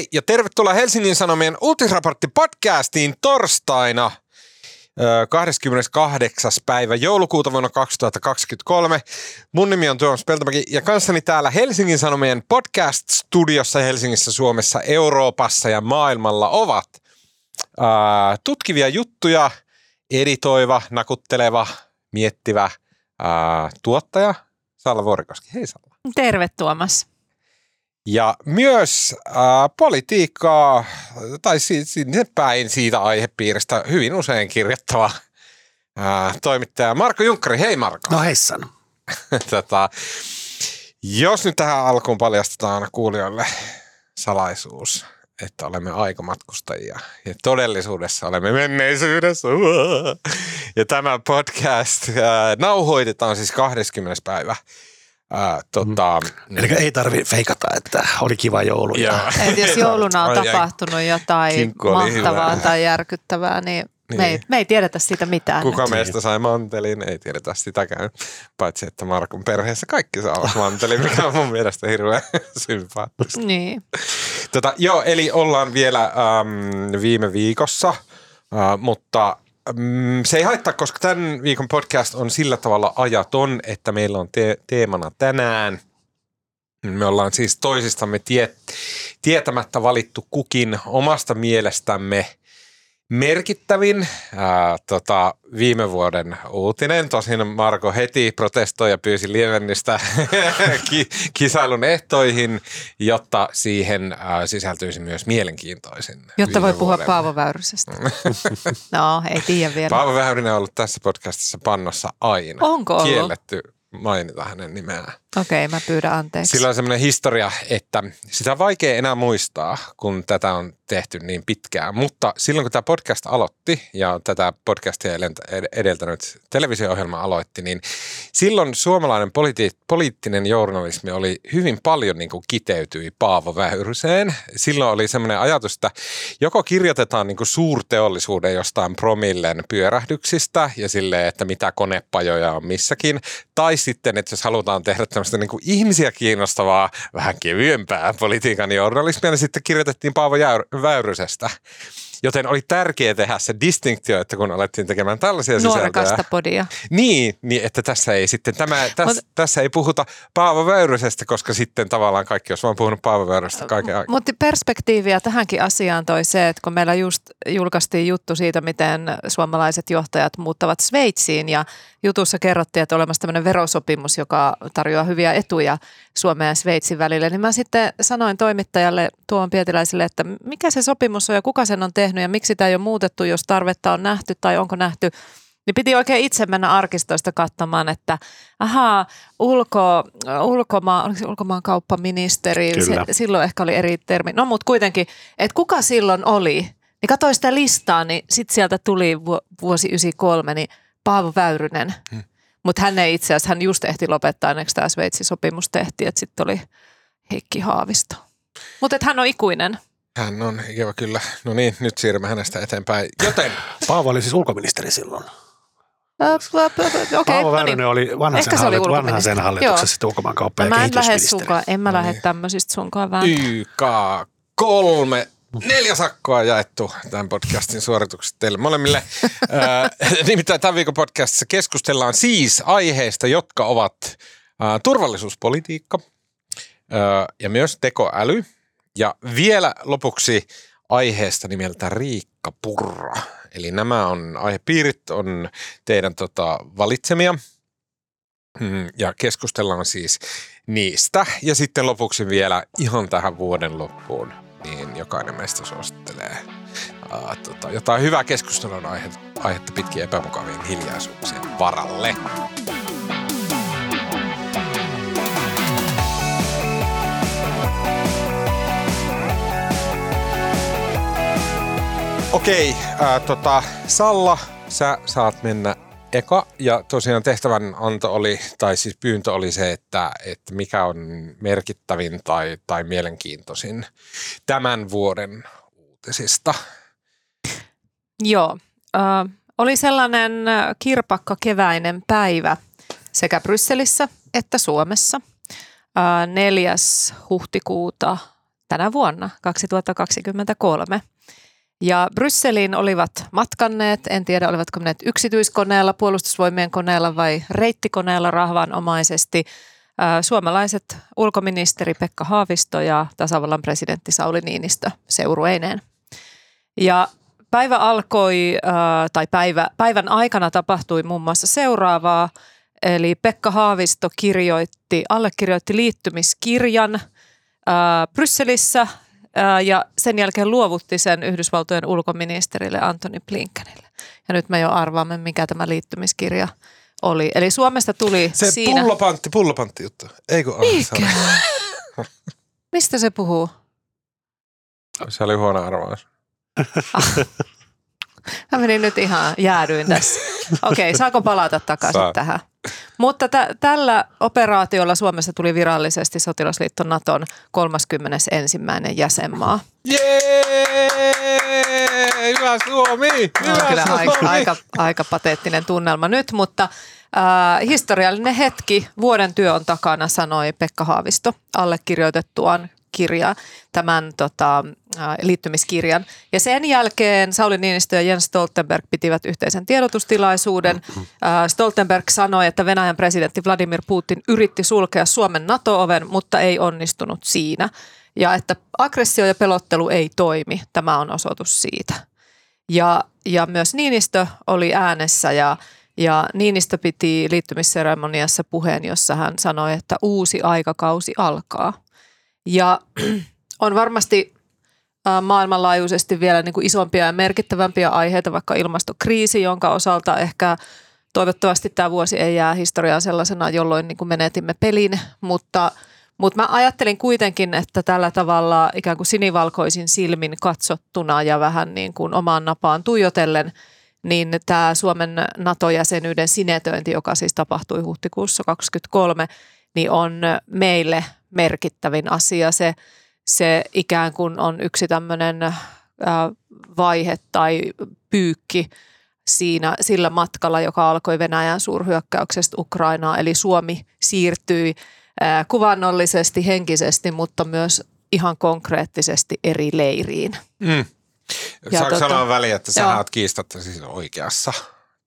Hei ja tervetuloa Helsingin Sanomien uutisraportti podcastiin torstaina 28. päivä joulukuuta vuonna 2023. Mun nimi on Tuomas Peltomäki ja kanssani täällä Helsingin Sanomien podcast-studiossa Helsingissä, Suomessa, Euroopassa ja maailmalla ovat ää, tutkivia juttuja, editoiva, nakutteleva, miettivä ää, tuottaja Salla Vuorikoski. Hei Salla. Terve Tuomas. Ja myös äh, politiikkaa, tai sinne päin siitä aihepiiristä hyvin usein kirjoittava äh, toimittaja Marko Junkkari. Hei Marko. No heissan. tota, jos nyt tähän alkuun paljastetaan kuulijoille salaisuus, että olemme aikamatkustajia ja todellisuudessa olemme menneisyydessä. Ja tämä podcast äh, nauhoitetaan siis 20. päivä Ää, tota, mm. Eli ei tarvi feikata, että oli kiva joulu. Ja... Et jos jouluna on tapahtunut jotain mahtavaa tai järkyttävää, niin, niin. Me, ei, me ei tiedetä siitä mitään. Kuka nyt. meistä sai mantelin, ei tiedetä sitäkään. Paitsi, että Markun perheessä kaikki saavat mantelin, mikä on mun mielestä hirveän sympaattista. Niin. Tota, joo, eli ollaan vielä äm, viime viikossa, äh, mutta se ei haittaa, koska tämän viikon podcast on sillä tavalla ajaton, että meillä on te- teemana tänään. Me ollaan siis toisistamme tie- tietämättä valittu kukin omasta mielestämme – merkittävin ää, tota, viime vuoden uutinen. Tosin Marko heti protestoi ja pyysi lievennystä ki- kisailun ehtoihin, jotta siihen ää, sisältyisi myös mielenkiintoisin. Jotta voi puhua Paavo Väyrysestä. no, ei tiedä vielä. Paavo Väyrynen on ollut tässä podcastissa pannossa aina. Onko ollut? Kielletty mainita hänen nimeään. Okei, okay, mä pyydän anteeksi. Sillä on semmoinen historia, että sitä on vaikea enää muistaa, kun tätä on tehty niin pitkään. Mutta silloin, kun tämä podcast aloitti ja tätä podcastia edeltänyt televisio-ohjelma aloitti, niin silloin suomalainen politi- poliittinen journalismi oli hyvin paljon niin kuin kiteytyi Paavo Väyryseen. Silloin oli semmoinen ajatus, että joko kirjoitetaan niin kuin suurteollisuuden jostain promillen pyörähdyksistä ja silleen, että mitä konepajoja on missäkin, tai sitten, että jos halutaan tehdä tämmöistä niin kuin ihmisiä kiinnostavaa, vähän kevyempää politiikan journalismia, niin sitten kirjoitettiin Paavo Väyrysestä. Joten oli tärkeää tehdä se distinktio, että kun alettiin tekemään tällaisia Nuorekasta sisältöjä. podia. Niin, niin, että tässä ei sitten, tämä, täs, Mut, tässä ei puhuta Paavo Väyrysestä, koska sitten tavallaan kaikki olisi vaan puhunut Paavo Väyrysestä kaiken aikaa. Mutta perspektiiviä tähänkin asiaan toi se, että kun meillä just julkaistiin juttu siitä, miten suomalaiset johtajat muuttavat Sveitsiin ja jutussa kerrottiin, että on olemassa tämmöinen verosopimus, joka tarjoaa hyviä etuja Suomen ja Sveitsin välille, niin mä sitten sanoin toimittajalle Tuon Pietiläiselle, että mikä se sopimus on ja kuka sen on tehnyt ja miksi sitä ei ole muutettu, jos tarvetta on nähty tai onko nähty. Niin piti oikein itse mennä arkistoista katsomaan, että ahaa, ulko, se ulkomaan kauppaministeri, se, silloin ehkä oli eri termi. No mutta kuitenkin, että kuka silloin oli, niin katsoin sitä listaa, niin sitten sieltä tuli vuosi 93, niin Paavo Väyrynen. Hmm. Mutta hän ei itse asiassa, hän just ehti lopettaa, ennen tämä Sveitsin sopimus tehtiin, että sitten oli Heikki Haavisto. Mutta hän on ikuinen. Hän on ikävä kyllä. No niin, nyt siirrymme hänestä eteenpäin. Joten... Paavo oli siis ulkoministeri silloin. Okay, Paavo Väyrynen no niin. oli vanhan sen, hallit, vanhan sen hallituksessa sitten ulkomaankauppa- ja Mä en lähde sunkaan, en mä lähde niin. tämmöisistä sunkaan vähän. YK kolme Neljä sakkoa jaettu tämän podcastin suorituksesta teille molemmille. Nimittäin tämän viikon podcastissa keskustellaan siis aiheista, jotka ovat turvallisuuspolitiikka ja myös tekoäly. Ja vielä lopuksi aiheesta nimeltä Riikka Purra. Eli nämä on aihepiirit, on teidän tota, valitsemia. Mm, ja keskustellaan siis niistä. Ja sitten lopuksi vielä ihan tähän vuoden loppuun niin jokainen meistä suosittelee uh, tota, jotain hyvää keskustelun aihe, aihetta pitkin epämukavien hiljaisuuksien varalle. Okei, äh, tota, Salla, sä saat mennä eka. Ja tosiaan tehtävän anto oli, tai siis pyyntö oli se, että, että mikä on merkittävin tai, tai mielenkiintoisin tämän vuoden uutisista. Joo. Äh, oli sellainen kirpakka keväinen päivä sekä Brysselissä että Suomessa. Äh, 4. huhtikuuta tänä vuonna 2023. Ja Brysseliin olivat matkanneet, en tiedä olivatko menneet yksityiskoneella, puolustusvoimien koneella vai reittikoneella rahvanomaisesti suomalaiset ulkoministeri Pekka Haavisto ja tasavallan presidentti Sauli Niinistö seurueineen. Ja päivä alkoi, tai päivä, päivän aikana tapahtui muun muassa seuraavaa, eli Pekka Haavisto kirjoitti, allekirjoitti liittymiskirjan Brysselissä ja sen jälkeen luovutti sen Yhdysvaltojen ulkoministerille Antony Blinkenille. Ja nyt me jo arvaamme, mikä tämä liittymiskirja oli. Eli Suomesta tuli se siinä... pullopantti, pullopantti juttu. Eikö Mikä? Mistä se puhuu? Se oli huono arvaus. Ah. Mä menin nyt ihan jäädyin tässä. Okei, okay, saako palata takaisin Saa. tähän? Mutta t- tällä operaatiolla Suomessa tuli virallisesti sotilasliitto Naton 31. jäsenmaa. Jee! Hyvä Suomi! Hyvä on kyllä Suomi. Aika, aika, aika pateettinen tunnelma nyt, mutta äh, historiallinen hetki. Vuoden työ on takana, sanoi Pekka Haavisto allekirjoitettuaan kirja, tämän tota, liittymiskirjan. Ja sen jälkeen Sauli Niinistö ja Jens Stoltenberg pitivät yhteisen tiedotustilaisuuden. Stoltenberg sanoi, että Venäjän presidentti Vladimir Putin yritti sulkea Suomen NATO-oven, mutta ei onnistunut siinä. Ja että aggressio ja pelottelu ei toimi. Tämä on osoitus siitä. Ja, ja myös Niinistö oli äänessä ja ja Niinistö piti liittymisseremoniassa puheen, jossa hän sanoi, että uusi aikakausi alkaa. Ja on varmasti maailmanlaajuisesti vielä niin kuin isompia ja merkittävämpiä aiheita, vaikka ilmastokriisi, jonka osalta ehkä toivottavasti tämä vuosi ei jää historiaan sellaisena, jolloin niin kuin menetimme pelin, mutta, mutta mä ajattelin kuitenkin, että tällä tavalla ikään kuin sinivalkoisin silmin katsottuna ja vähän niin kuin omaan napaan tuijotellen, niin tämä Suomen NATO-jäsenyyden sinetöinti, joka siis tapahtui huhtikuussa 2023, niin on meille merkittävin asia. Se, se ikään kuin on yksi tämmöinen vaihe tai pyykki siinä, sillä matkalla, joka alkoi Venäjän suurhyökkäyksestä Ukrainaa. Eli Suomi siirtyi kuvannollisesti, henkisesti, mutta myös ihan konkreettisesti eri leiriin. Mm. Saanko tota, sanoa väliin, että sä oot kiistatta siis oikeassa?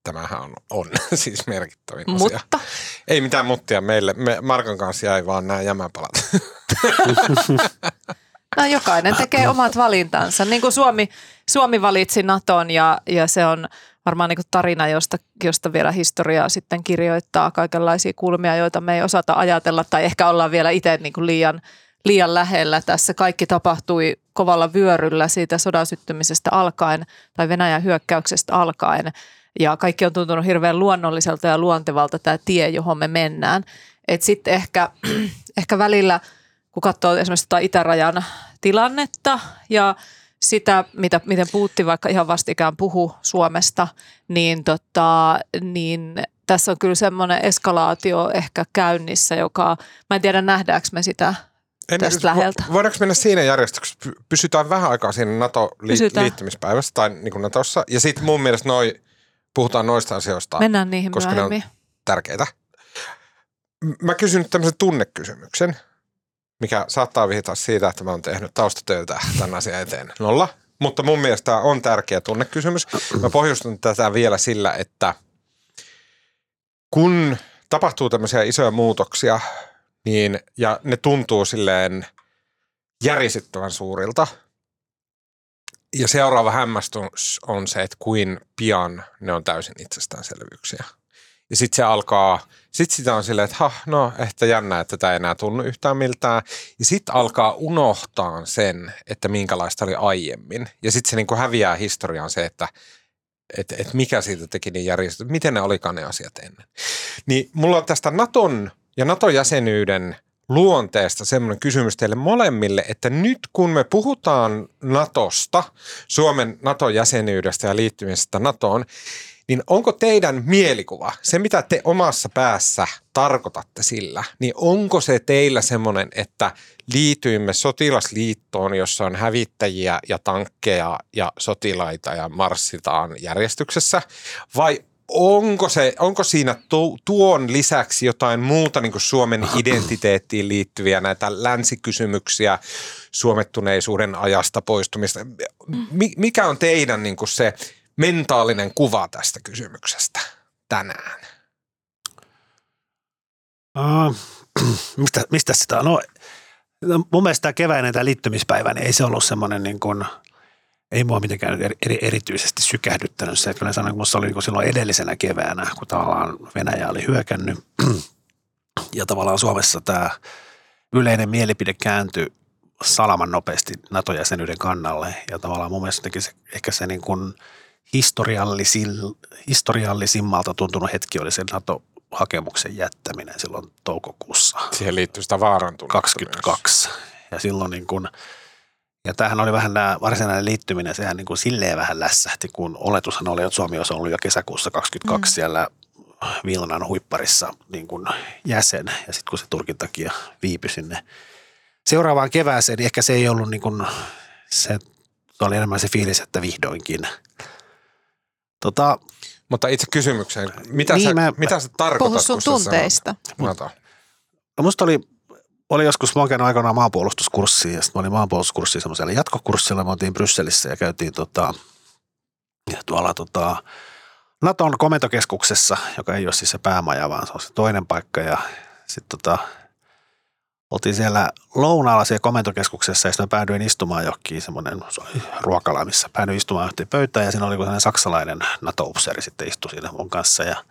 Tämähän on, on siis merkittävin Mutta? asia. Ei mitään muttia meille. Me Markan kanssa jäi vaan nämä jämäpalat. No jokainen tekee omat valintansa. Niin kuin Suomi, Suomi valitsi Naton ja, ja se on varmaan niin kuin tarina, josta, josta vielä historiaa sitten kirjoittaa kaikenlaisia kulmia, joita me ei osata ajatella tai ehkä ollaan vielä itse niin kuin liian, liian lähellä. Tässä kaikki tapahtui kovalla vyöryllä siitä sodan syttymisestä alkaen tai Venäjän hyökkäyksestä alkaen ja kaikki on tuntunut hirveän luonnolliselta ja luontevalta tämä tie, johon me mennään. Sitten ehkä, ehkä välillä, kun katsoo esimerkiksi tuota itärajan tilannetta ja sitä, mitä, miten puutti vaikka ihan vastikään puhu Suomesta, niin, tota, niin tässä on kyllä semmoinen eskalaatio ehkä käynnissä, joka, mä en tiedä nähdäänkö me sitä en, tästä läheltä. Voidaanko mennä siinä järjestyksessä? Pysytään vähän aikaa siinä NATO-liittymispäivässä tai niin kuin Natossa. Ja sitten mun mielestä noin puhutaan noista asioista, Mennään niihin koska myöhemmin. ne on tärkeitä. Mä kysyn nyt tämmöisen tunnekysymyksen, mikä saattaa vihjata siitä, että mä oon tehnyt taustatöitä tämän asian eteen nolla. Mutta mun mielestä tämä on tärkeä tunnekysymys. Mä pohjustan tätä vielä sillä, että kun tapahtuu tämmöisiä isoja muutoksia, niin, ja ne tuntuu silleen järisyttävän suurilta – ja seuraava hämmästys on se, että kuin pian ne on täysin itsestäänselvyyksiä. Ja sitten se alkaa, sitten sitä on silleen, että ha, no ehkä jännä, että tämä ei enää tunnu yhtään miltään. Ja sitten alkaa unohtaa sen, että minkälaista oli aiemmin. Ja sitten se niinku häviää historiaan se, että et, et mikä siitä teki niin järjestetty, miten ne olikaan ne asiat ennen. Niin mulla on tästä Naton ja NATO-jäsenyyden luonteesta semmoinen kysymys teille molemmille, että nyt kun me puhutaan Natosta, Suomen NATO-jäsenyydestä ja liittymisestä NATOon, niin onko teidän mielikuva, se mitä te omassa päässä tarkoitatte sillä, niin onko se teillä semmoinen, että liityimme sotilasliittoon, jossa on hävittäjiä ja tankkeja ja sotilaita ja marssitaan järjestyksessä, vai onko, se, onko siinä tu, tuon lisäksi jotain muuta niin kuin Suomen identiteettiin liittyviä näitä länsikysymyksiä, suomettuneisuuden ajasta poistumista? Mikä on teidän niin kuin se mentaalinen kuva tästä kysymyksestä tänään? Uh, mistä, mistä sitä on? No, mun mielestä tämä keväinen tämä liittymispäivä, niin ei se ollut semmoinen niin kuin, ei mua mitenkään eri, eri, erityisesti sykähdyttänyt se. Kyllä sanoin, kun se oli niin silloin edellisenä keväänä, kun tavallaan Venäjä oli hyökännyt ja tavallaan Suomessa tämä yleinen mielipide kääntyi salaman nopeasti NATO-jäsenyyden kannalle ja tavallaan mun mielestä se, ehkä se niin kuin historiallisimmalta tuntunut hetki oli se NATO hakemuksen jättäminen silloin toukokuussa. Siihen liittyy sitä vaarantunutta 22. Myös. Ja silloin niin kuin, ja tämähän oli vähän tämä varsinainen liittyminen, sehän niin kuin silleen vähän lässähti, kun oletushan oli, että Suomi olisi ollut jo kesäkuussa 22 mm. siellä Vilnan huipparissa niin kuin jäsen. Ja sitten kun se Turkin takia viipyi sinne seuraavaan kevääseen, niin ehkä se ei ollut niin kuin, se oli enemmän se fiilis, että vihdoinkin. Tota, mutta itse kysymykseen, mitä, niin, sä, mä, mitä sä tarkoitat? Puhu sun tunteista. No musta oli, oli joskus, mä oon käynyt aikoinaan maanpuolustuskurssiin ja sitten mä olin maanpuolustuskurssiin semmoisella jatkokurssilla. Me oltiin Brysselissä ja käytiin tota, ja tuolla tota, Naton komentokeskuksessa, joka ei ole siis se päämaja, vaan se on se toinen paikka. Ja sitten tota, oltiin siellä lounaalla siellä komentokeskuksessa ja sitten mä päädyin istumaan johonkin semmoinen ruokala, missä päädyin istumaan yhteen pöytään. Ja siinä oli sellainen saksalainen NATO-upseeri sitten istui siinä mun kanssa ja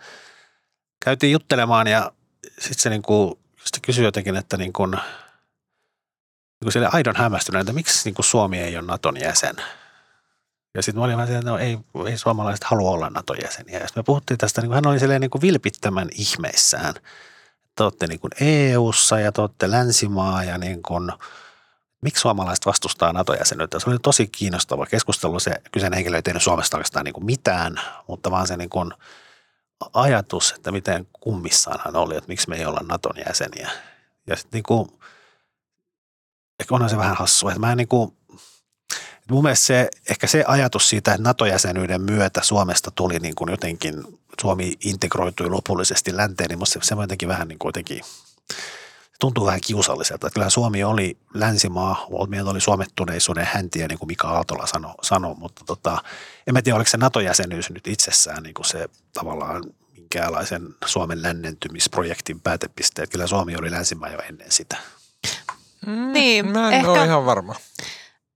käytiin juttelemaan. Ja sitten se niin kuin, sitten kysyi jotenkin, että niin kuin, niin kuin aidon hämmästyneen, että miksi niin kuin Suomi ei ole Naton jäsen. Ja sitten mä olin vähän että no ei, ei suomalaiset halua olla Naton jäseniä. Ja me puhuttiin tästä, niin kuin hän oli silleen niin kuin vilpittömän ihmeissään – te olette niin kuin EU-ssa ja te olette länsimaa ja niin kuin, miksi suomalaiset vastustaa NATO-jäsenyyttä? Se oli tosi kiinnostava keskustelu. Se kyseinen henkilö ei tehnyt Suomesta oikeastaan niin kuin mitään, mutta vaan se niin kuin ajatus, että miten kummissaan hän oli, että miksi me ei olla Naton jäseniä. Ja sitten niin kuin, ehkä onhan se vähän hassua, että mä en niin kuin, mun mielestä se, ehkä se ajatus siitä, että NATO-jäsenyyden myötä Suomesta tuli niin kuin jotenkin Suomi integroitui lopullisesti länteen, niin musta se jotenkin vähän niin kuin jotenkin tuntuu vähän kiusalliselta. Että kyllähän Suomi oli länsimaa, meillä oli suomettuneisuuden häntiä, niin kuin Mika Aaltola sanoi, sano, mutta tota, en mä tiedä, oliko se NATO-jäsenyys nyt itsessään niin kuin se tavallaan minkäänlaisen Suomen lännentymisprojektin päätepiste. Että kyllä Suomi oli länsimaa jo ennen sitä. Mm, niin, mä en ehkä, ole ihan varma.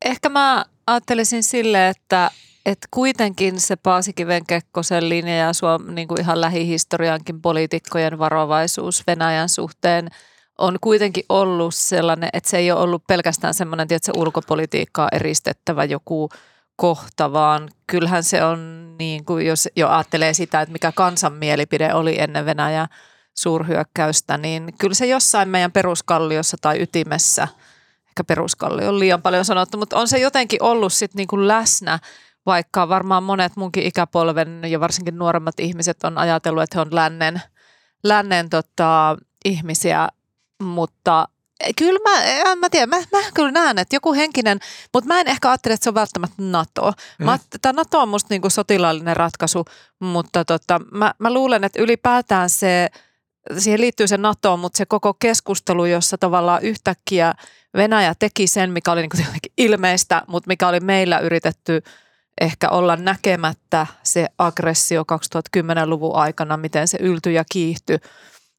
Ehkä mä ajattelisin sille, että et kuitenkin se Paasikiven Kekkosen linja ja Suom, niin kuin ihan lähihistoriankin poliitikkojen varovaisuus Venäjän suhteen on kuitenkin ollut sellainen, että se ei ole ollut pelkästään semmoinen, että ulkopolitiikkaa eristettävä joku kohta, vaan kyllähän se on niin kuin, jos jo ajattelee sitä, että mikä kansan mielipide oli ennen Venäjä suurhyökkäystä, niin kyllä se jossain meidän peruskalliossa tai ytimessä, ehkä peruskalli on liian paljon sanottu, mutta on se jotenkin ollut sitten niin kuin läsnä – vaikka varmaan monet munkin ikäpolven ja varsinkin nuoremmat ihmiset on ajatellut, että he on lännen, lännen tota, ihmisiä, mutta Kyllä mä, en mä tiedä, mä, mä kyllä näen, että joku henkinen, mutta mä en ehkä ajattele, että se on välttämättä NATO. Mm. Mä, tämä NATO on musta niinku sotilaallinen ratkaisu, mutta tota, mä, mä luulen, että ylipäätään se, siihen liittyy se NATO, mutta se koko keskustelu, jossa tavallaan yhtäkkiä Venäjä teki sen, mikä oli niinku ilmeistä, mutta mikä oli meillä yritetty – ehkä olla näkemättä se aggressio 2010-luvun aikana, miten se yltyi ja kiihtyi.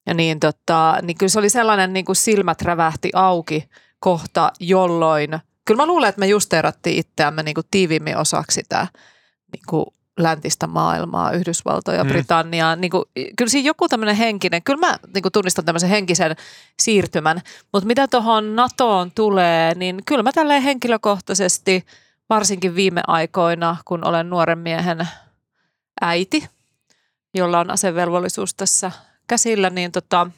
Ja niin, tota, niin kyllä se oli sellainen niin kuin silmät rävähti auki kohta, jolloin, kyllä mä luulen, että me justeerattiin itseämme niin kuin tiivimmin osaksi sitä niin kuin läntistä maailmaa, Yhdysvaltoja, mm. Britanniaa. Niin kuin, kyllä siinä joku tämmöinen henkinen, kyllä mä niin kuin tunnistan tämmöisen henkisen siirtymän, mutta mitä tuohon NATOon tulee, niin kyllä mä tälleen henkilökohtaisesti – varsinkin viime aikoina, kun olen nuoren miehen äiti, jolla on asevelvollisuus tässä käsillä, niin, tota,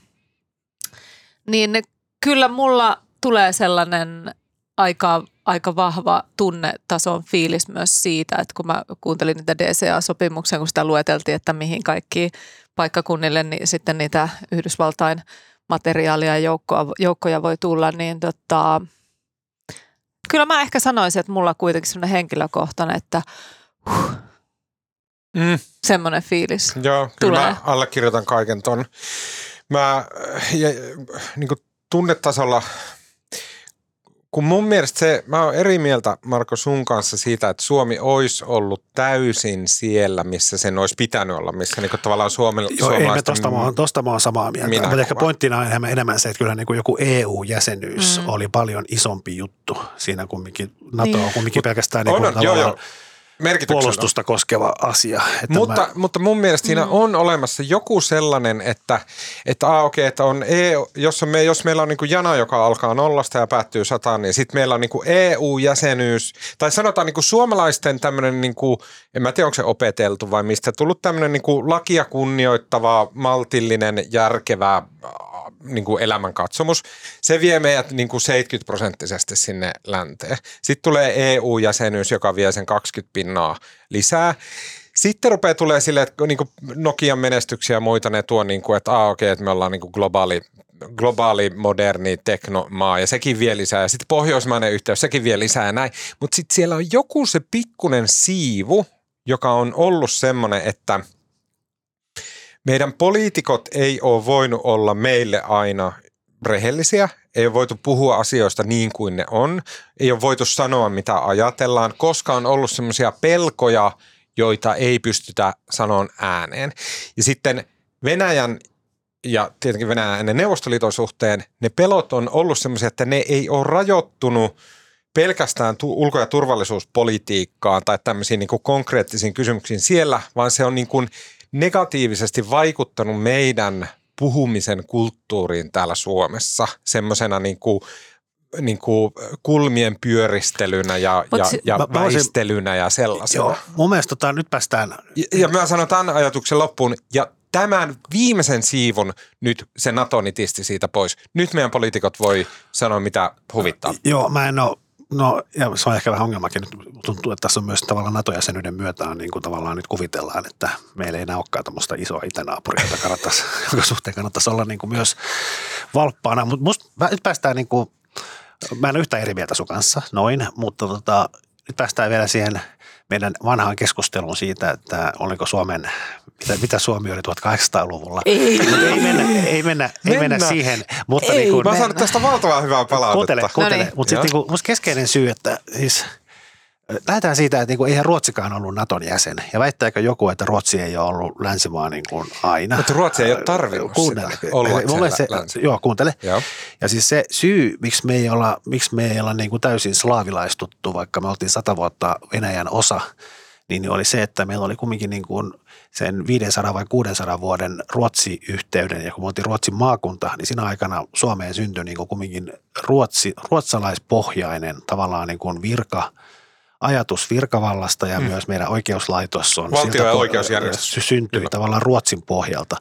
niin kyllä mulla tulee sellainen aika, aika vahva tunnetason fiilis myös siitä, että kun mä kuuntelin niitä DCA-sopimuksia, kun sitä lueteltiin, että mihin kaikki paikkakunnille niin sitten niitä Yhdysvaltain materiaalia ja joukkoja, joukkoja voi tulla, niin tota, kyllä mä ehkä sanoisin, että mulla on kuitenkin sellainen henkilökohtainen, että huh, Mm, Semmoinen fiilis. joo, kyllä Tulee. mä allekirjoitan kaiken ton. Mä ja, niin kuin tunnetasolla, kun mun mielestä se, mä oon eri mieltä Marko sun kanssa siitä, että Suomi olisi ollut täysin siellä, missä sen olisi pitänyt olla, missä niin kuin tavallaan Suomi, Joo, ei me tosta, mä, oon- tosta mä oon samaa mieltä. Minä Mutta ehkä pointtina on enemmän, enemmän se, että kyllä niin kuin joku EU-jäsenyys Mm. oli paljon isompi juttu siinä kumminkin. NATO Niin. on kumminkin pelkästään niin kuin on, joo, tavallaan joo. Puolustusta koskeva asia. Että Mutta, mä, mutta mun mielestä siinä Mm. on olemassa joku sellainen, että, että, aa, okay, että on EU, jos, on me, jos meillä on niin kuin jana, joka alkaa nollasta ja päättyy sataan, niin sitten meillä on niin kuin EU-jäsenyys, tai sanotaan niin kuin suomalaisten tämmöinen, niin kuin, en mä tiedä onko se opeteltu vai mistä, tullut tämmöinen niin kuin lakia kunnioittava, maltillinen, järkevä niin kuin elämänkatsomus. Se vie meidät niin kuin 70 prosenttisesti sinne länteen. Sitten tulee EU-jäsenyys, joka vie sen 20 pinnaa lisää. Sitten rupeaa tulee silleen, että niin kuin Nokian menestyksiä ja muita ne tuo, niin kuin, että aa, okei, että me ollaan niin kuin globaali, globaali, moderni teknomaa ja sekin vie lisää. Ja sitten pohjoismainen yhteys, sekin vie lisää ja näin. Mutta sitten siellä on joku se pikkunen siivu, joka on ollut semmoinen, että meidän poliitikot ei ole voinut olla meille aina rehellisiä, ei ole voitu puhua asioista niin kuin ne on, ei ole voitu sanoa mitä ajatellaan, koska on ollut semmoisia pelkoja, joita ei pystytä sanomaan ääneen. Ja sitten Venäjän ja tietenkin Venäjän ennen Neuvostoliiton suhteen, ne pelot on ollut semmoisia, että ne ei ole rajoittunut pelkästään tu- ulko- ja turvallisuuspolitiikkaan tai tämmöisiin niin kuin konkreettisiin kysymyksiin siellä, vaan se on niin kuin negatiivisesti vaikuttanut meidän puhumisen kulttuuriin täällä Suomessa semmoisena niin kuin, niin kuin kulmien pyöristelynä ja, ja, si- ja Mä- väistelynä ja sellaisena. joo, mun mielestä tota, nyt päästään Ja, ja mä sanon tämän ajatuksen loppuun, ja tämän viimeisen siivun nyt se NATO nitisti siitä pois. Nyt meidän poliitikot voi sanoa, mitä huvittaa. Joo, mä en ole, no ja se on ehkä vähän ongelmakin. Nyt tuntuu, että tässä on myös tavallaan NATO-jäsenyyden myötä niin kuin tavallaan nyt kuvitellaan, että meillä ei enää olekaan tämmöistä isoa itänaapuria, jota kannattaisi, jonka suhteen kannattaisi olla niin kuin myös valppaana. Mutta nyt päästään niin kuin, mä en ole yhtään eri mieltä sun kanssa, noin, mutta tota, nyt päästään vielä siihen meidän vanhaan keskusteluun siitä, että oliko Suomen, mitä, mitä Suomi oli 1800-luvulla. Ei. Ei mennä, ei mennä, ei mennä siihen, mutta Ei niin kuin, Mä oon saanut tästä valtavan hyvää palautetta. Kuuntele, kuuntele. No niin. Mutta sitten niinku, musta keskeinen syy, että siis lähdetään siitä, että niinku, eihän Ruotsikaan ollut Naton jäsen. Ja väittääkö joku, että Ruotsi ei ole ollut länsimaa niin kuin aina? Mutta Ruotsi ei ole tarvinnut kuuntele. sitä Mulle se, länsi. joo, kuuntele. Joo. Ja siis se syy, miksi me ei olla, miksi me ei olla niin kuin täysin slaavilaistuttu, vaikka me oltiin sata vuotta Venäjän osa, niin oli se, että meillä oli kumminkin niin kuin sen 500 vai 600 vuoden Ruotsi-yhteyden, ja kun me oltiin Ruotsin maakunta, niin siinä aikana Suomeen syntyi niin kuin kumminkin Ruotsi, ruotsalaispohjainen tavallaan niin kuin virka, ajatus virkavallasta ja hmm. myös meidän oikeuslaitos on Valtio- siltä ja oikeusjärjestys. sy- syntyi Kyllä. tavallaan Ruotsin pohjalta.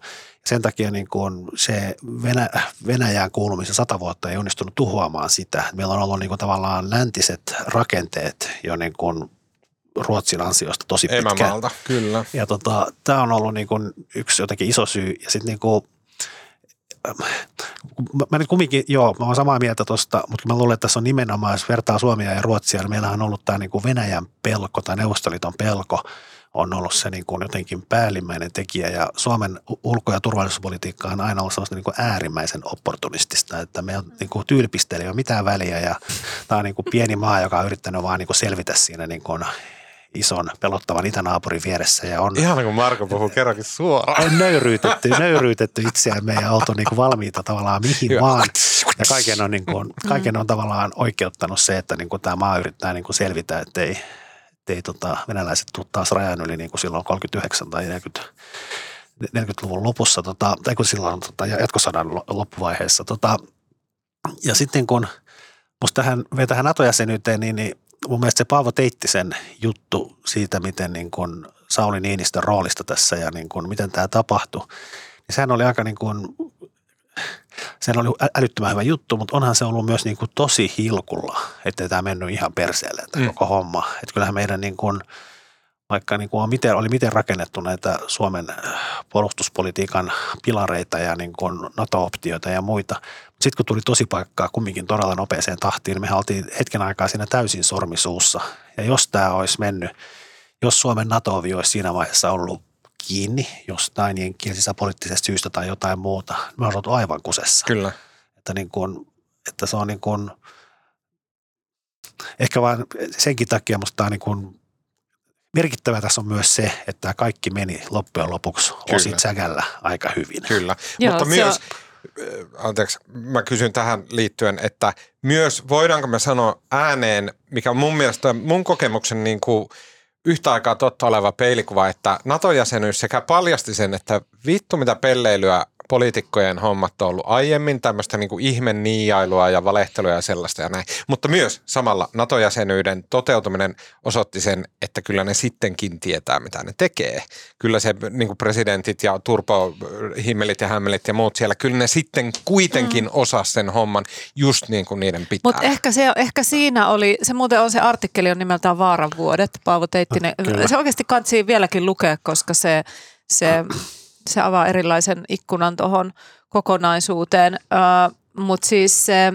Sen takia niin kuin se Venä, Venäjään kuulumisen sata vuotta ei onnistunut tuhoamaan sitä. Meillä on ollut niin kuin tavallaan läntiset rakenteet jo niin kuin Ruotsin ansiosta tosi pitkään. Emämaalta, kyllä. Ja tota, tämä on ollut niin kuin yksi jotenkin iso syy. Ja sitten niin kuin, mä, nyt kumminkin, joo, mä oon samaa mieltä tuosta, mutta mä luulen, että tässä on nimenomaan, jos vertaa Suomia ja Ruotsia, niin meillähän on ollut tämä niin kuin Venäjän pelko tai Neuvostoliiton pelko on ollut se niin kuin jotenkin päällimmäinen tekijä. Ja Suomen ulko- ja turvallisuuspolitiikka on aina ollut sellaista niin kuin äärimmäisen opportunistista, että me on niin kuin tyylpistely ei ole mitään väliä. Ja tämä on niin kuin pieni maa, joka on yrittänyt vaan niin kuin selvitä siinä niin kuin ison pelottavan itänaapurin vieressä ja on Ihan kun Marko puhuu kerrankin suoraan. on nöyryytetty, nöyryytetty itseämme ja oltu niin kuin valmiita tavallaan mihin Joo. vaan. Ja kaiken on, niin kuin, kaiken on tavallaan oikeuttanut se, että niin kuin tämä maa yrittää niin kuin selvitä, että ei, ettei tota, venäläiset tule taas rajan yli niin kuin silloin 39 tai 40, 40-luvun lopussa, tota, tai kun silloin tota, jatkosodan lo- loppuvaiheessa. Tota, ja sitten kun musta tähän, vielä tähän NATO-jäsenyyteen, niin, niin mun mielestä se Paavo Teittisen juttu siitä, miten niin kuin Sauli Niinistön roolista tässä ja niin kuin miten tämä tapahtui, niin sehän oli aika niin kuin, sehän oli älyttömän hyvä juttu, mutta onhan se ollut myös niin kuin tosi hilkulla, ettei tämä mennyt ihan perseelle tämä Mm. koko homma. Että kyllähän meidän niin kuin, vaikka niin kuin on miten, oli miten rakennettu näitä Suomen puolustuspolitiikan pilareita ja niin kuin NATO-optioita ja muita. Sitten kun tuli tosi paikkaa kumminkin todella nopeeseen tahtiin, niin me oltiin hetken aikaa siinä täysin sormisuussa. Ja jos tämä olisi mennyt jos Suomen NATO-ovi olisi siinä vaiheessa ollut kiinni jostain jenkkien sisäpoliittisesta syystä tai jotain muuta, me olisi oltu aivan kusessa. Kyllä. Että, niin kuin, että se on niin kuin, ehkä vaan senkin takia musta tämä on niin kuin, merkittävä tässä on myös se, että kaikki meni loppujen lopuksi Kyllä. osin säkällä aika hyvin. Kyllä, Joo, mutta myös, äh, anteeksi, mä kysyn tähän liittyen, että myös voidaanko me sanoa ääneen, mikä on mun mielestä mun kokemuksen niin kuin yhtä aikaa totta oleva peilikuva, että NATO-jäsenyys sekä paljasti sen, että vittu mitä pelleilyä poliitikkojen hommat on ollut aiemmin, tämmöistä niin kuin ihmen niijailua ja valehtelua ja sellaista ja näin. Mutta myös samalla NATO-jäsenyyden toteutuminen osoitti sen, että kyllä ne sittenkin tietää, mitä ne tekee. Kyllä se niin kuin presidentit ja Turpo, Himmelit ja Hämmelit ja muut siellä, kyllä ne sitten kuitenkin mm. osas sen homman just niin kuin niiden pitää. Mutta ehkä, se, ehkä siinä oli, se muuten on se artikkeli on nimeltään Vaaran vuodet, Paavo Teittinen. Kyllä. Se oikeasti kansi vieläkin lukea, koska se, se, se avaa erilaisen ikkunan tuohon kokonaisuuteen. Uh, Mutta siis se,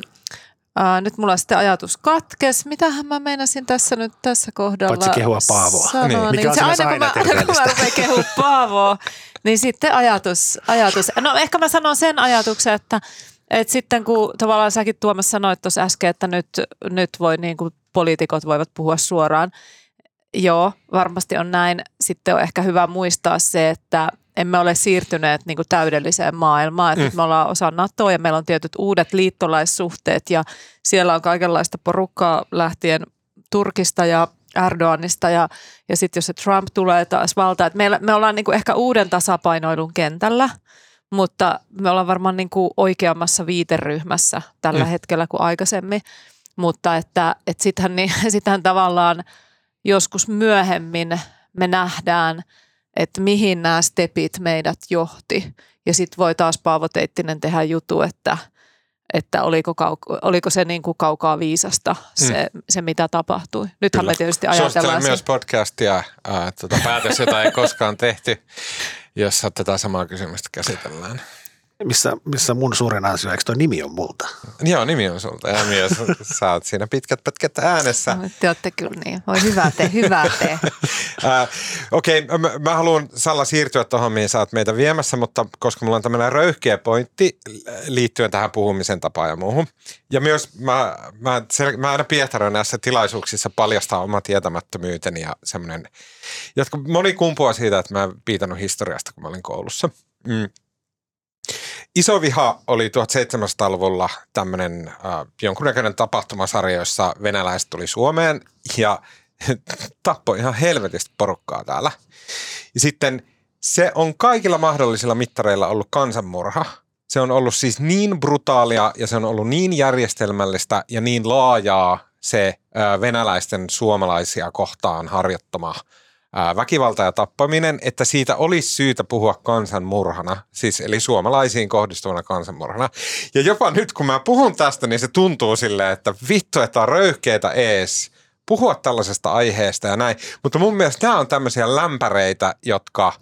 uh, nyt mulla sitten ajatus katkes. Mitähän mä meinasin tässä nyt tässä kohdalla Paitsi kehua Paavoa. sanoa, Niin. Mikä on se sinänsä aina, kun aina mä, aina kun mä rupean kehua Paavoa, niin sitten ajatus, ajatus. No ehkä mä sanon sen ajatuksen, että et sitten kun tavallaan säkin Tuomas sanoit tuossa äsken, että nyt, nyt voi niin kuin poliitikot voivat puhua suoraan. Joo, varmasti on näin. Sitten on ehkä hyvä muistaa se, että emme ole siirtyneet niin kuin täydelliseen maailmaan. Että Mm. me ollaan osa NATOa ja meillä on tietyt uudet liittolaissuhteet ja siellä on kaikenlaista porukkaa lähtien Turkista ja Erdoganista ja, ja sitten jos se Trump tulee taas valtaan. että meillä, me ollaan niin kuin ehkä uuden tasapainoilun kentällä, mutta me ollaan varmaan niin kuin oikeammassa viiteryhmässä tällä Mm. hetkellä kuin aikaisemmin. Mutta että, että sittenhän, niin, sittenhän tavallaan joskus myöhemmin me nähdään, että mihin nämä stepit meidät johti. Ja sitten voi taas Paavo Teittinen tehdä jutu, että, että oliko, kau- oliko se niin kuin kaukaa viisasta se, se mitä tapahtui. Nythän Kyllä. me tietysti ajatellaan myös podcastia, ää, tuota, päätös, jota ei koskaan tehty, jossa tätä samaa kysymystä käsitellään. Missä, missä mun suurin ansio, eikö toi nimi on multa? Joo, nimi on sulta ja myös sä oot siinä pitkät pätkät äänessä. No, Te olette kyllä niin. Voi hyvä te, hyvä te. Okei, okay, mä, mä haluan Salla siirtyä tuohon, mihin sä oot meitä viemässä, mutta koska mulla on tämmöinen röyhkeä pointti liittyen tähän puhumisen tapaan ja muuhun. Ja myös mä, mä, sel, mä aina piehtaroin näissä tilaisuuksissa paljastaa oma tietämättömyyteni ja semmoinen, jotka moni kumpuaa siitä, että mä en piitannut historiasta, kun mä olin koulussa. Mm. Iso viha oli 1700-luvulla tämmöinen äh, jonkunnäköinen tapahtumasarja, jossa venäläiset tuli Suomeen ja tappoi ihan helvetistä porukkaa täällä. Ja sitten se on kaikilla mahdollisilla mittareilla ollut kansanmurha. Se on ollut siis niin brutaalia ja se on ollut niin järjestelmällistä ja niin laajaa se ää, venäläisten suomalaisia kohtaan harjoittama ää, väkivalta ja tappaminen, että siitä olisi syytä puhua kansanmurhana, siis eli suomalaisiin kohdistuvana kansanmurhana. Ja jopa nyt kun mä puhun tästä, niin se tuntuu silleen, että vittu, että on röyhkeetä ees puhua tällaisesta aiheesta ja näin. Mutta mun mielestä nämä on tämmöisiä lämpäreitä, jotka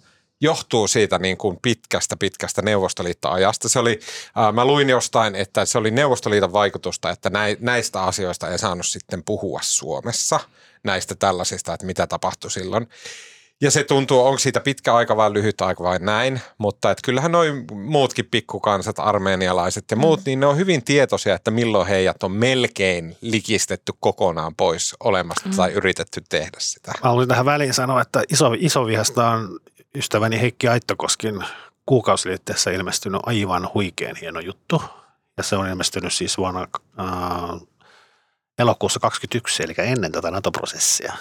johtuu siitä niin kuin pitkästä, pitkästä Neuvostoliittoajasta. Se oli, ää, mä luin jostain, että se oli Neuvostoliiton vaikutusta, että näi- näistä asioista ei saanut sitten puhua Suomessa, näistä tällaisista, että mitä tapahtui silloin. Ja se tuntuu, onko siitä pitkä aika vai lyhyt aika vai näin, mutta et kyllähän noin muutkin pikkukansat, armeenialaiset ja muut, niin ne on hyvin tietoisia, että milloin heidät on melkein likistetty kokonaan pois olemasta tai yritetty tehdä sitä. Mä haluaisin tähän väliin sanoa, että iso, iso vihasta on ystäväni Heikki Aittokoskin kuukausiliitteessä ilmestynyt aivan huikean hieno juttu. Ja se on ilmestynyt siis vuonna äh, elokuussa 2021, eli ennen tätä NATO-prosessia.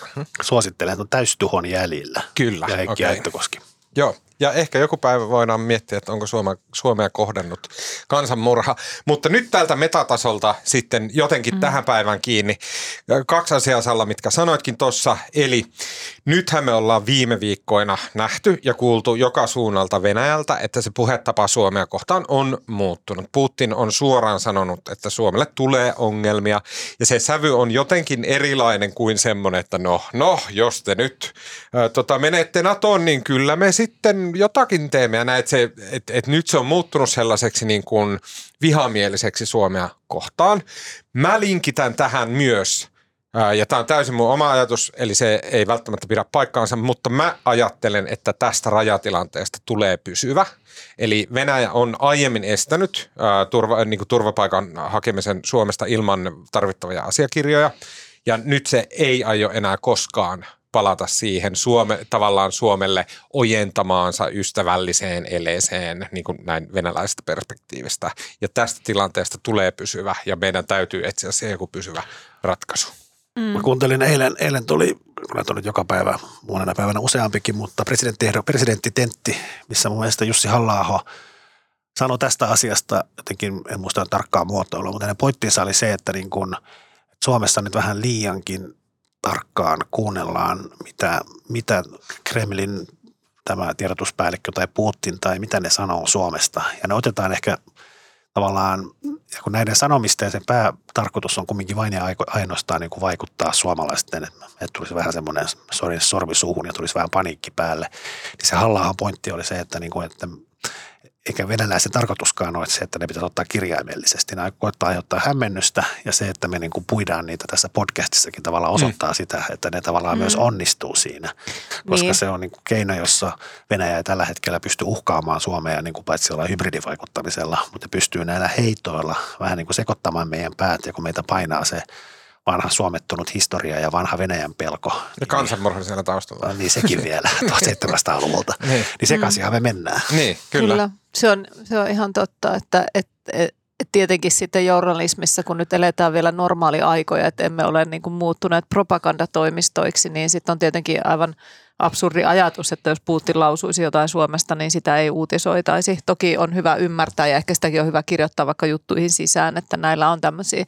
Suosittelen, että on täystuhon jäljillä. Kyllä, Ja Heikki. Aittokoski. Joo, ja ehkä joku päivä voidaan miettiä, että onko Suoma, Suomea kohdannut kansanmurha. Mutta nyt tältä metatasolta sitten jotenkin mm. tähän päivään kiinni. Kaksi asiaa Salla, mitkä sanoitkin tuossa. Eli nythän me ollaan viime viikkoina nähty ja kuultu joka suunnalta Venäjältä, että se puhetapa Suomea kohtaan on muuttunut. Putin on suoraan sanonut, että Suomelle tulee ongelmia ja se sävy on jotenkin erilainen kuin semmoinen, että no, no jos te nyt ää, tota, menette NATOon, niin kyllä me sitten jotakin teemme. Ja näin, että, se, että, että nyt se on muuttunut sellaiseksi niin kuin vihamieliseksi Suomea kohtaan. Mä linkitän tähän myös Ja tämä on täysin mun oma ajatus, eli se ei välttämättä pidä paikkaansa, mutta mä ajattelen, että tästä rajatilanteesta tulee pysyvä. Eli Venäjä on aiemmin estänyt ää, turva, niin kuin turvapaikan hakemisen Suomesta ilman tarvittavia asiakirjoja, ja nyt se ei aio enää koskaan palata siihen Suome, tavallaan Suomelle ojentamaansa ystävälliseen eleeseen niin kuin näin venäläisestä perspektiivistä. Ja tästä tilanteesta tulee pysyvä ja meidän täytyy etsiä siihen joku pysyvä ratkaisu. Mm. Mä kuuntelin eilen, eilen tuli, kun on nyt joka päivä, monena päivänä useampikin, mutta presidentti, presidenttitentti, missä mun mielestä Jussi halla sanoi tästä asiasta, jotenkin en muista tarkkaa muotoilua, mutta hänen pointtinsa oli se, että niin kun, Suomessa nyt vähän liiankin tarkkaan kuunnellaan, mitä, mitä Kremlin tämä tiedotuspäällikkö tai Putin tai mitä ne sanoo Suomesta. Ja ne otetaan ehkä tavallaan, ja kun näiden sanomisten sen päätarkoitus on kumminkin vain ja ainoastaan niin kuin vaikuttaa suomalaisten, että tulisi vähän semmoinen sormi suuhun ja tulisi vähän paniikki päälle, niin se halla pointti oli se, että, niin kuin, että eikä venäläisen tarkoituskaan ole se, että ne pitäisi ottaa kirjaimellisesti. Ne koettaa aiheuttaa hämmennystä ja se, että me niin kuin puidaan niitä tässä podcastissakin tavallaan osoittaa mm. sitä, että ne tavallaan mm. myös onnistuu siinä. Koska niin. se on niin kuin keino, jossa Venäjä ei tällä hetkellä pysty uhkaamaan Suomea niin kuin paitsi olla hybridivaikuttamisella, mutta pystyy näillä heitoilla vähän niin kuin sekoittamaan meidän päät ja kun meitä painaa se vanha suomettunut historia ja vanha Venäjän pelko. Ja niin- kansanmurha siellä taustalla. Niin sekin vielä 1700-luvulta. niin. niin sekaisinhan me mennään. Niin, kyllä. kyllä. Se, on, se on ihan totta, että et, et, et tietenkin sitten journalismissa, kun nyt eletään vielä normaaliaikoja, että emme ole niin kuin muuttuneet propagandatoimistoiksi, niin sitten on tietenkin aivan absurdi ajatus, että jos Putin lausuisi jotain Suomesta, niin sitä ei uutisoitaisi. Toki on hyvä ymmärtää ja ehkä sitäkin on hyvä kirjoittaa vaikka juttuihin sisään, että näillä on tämmöisiä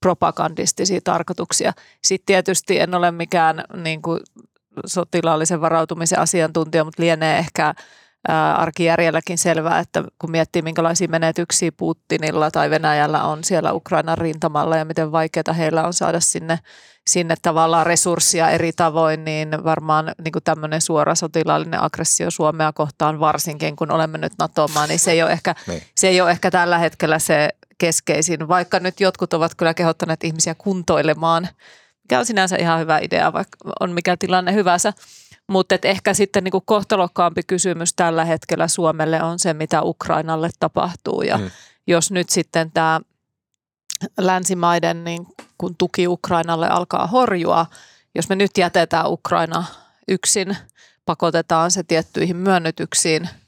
propagandistisia tarkoituksia. Sitten tietysti en ole mikään niin kuin sotilaallisen varautumisen asiantuntija, mutta lienee ehkä arkijärjelläkin selvää, että kun miettii minkälaisia menetyksiä Putinilla tai Venäjällä on siellä Ukrainan rintamalla ja miten vaikeaa heillä on saada sinne, sinne tavallaan resurssia eri tavoin, niin varmaan niin kuin tämmöinen suora sotilaallinen aggressio Suomea kohtaan varsinkin, kun olemme nyt NATOmaan, niin se ei ole ehkä, niin. se ei ole ehkä tällä hetkellä se keskeisin, vaikka nyt jotkut ovat kyllä kehottaneet ihmisiä kuntoilemaan, mikä on sinänsä ihan hyvä idea, vaikka on mikä tilanne hyvänsä. Mutta ehkä sitten niin kohtalokkaampi kysymys tällä hetkellä Suomelle on se, mitä Ukrainalle tapahtuu. Ja mm. jos nyt sitten tämä länsimaiden niin kun tuki Ukrainalle alkaa horjua, jos me nyt jätetään Ukraina yksin, pakotetaan se tiettyihin myönnytyksiin –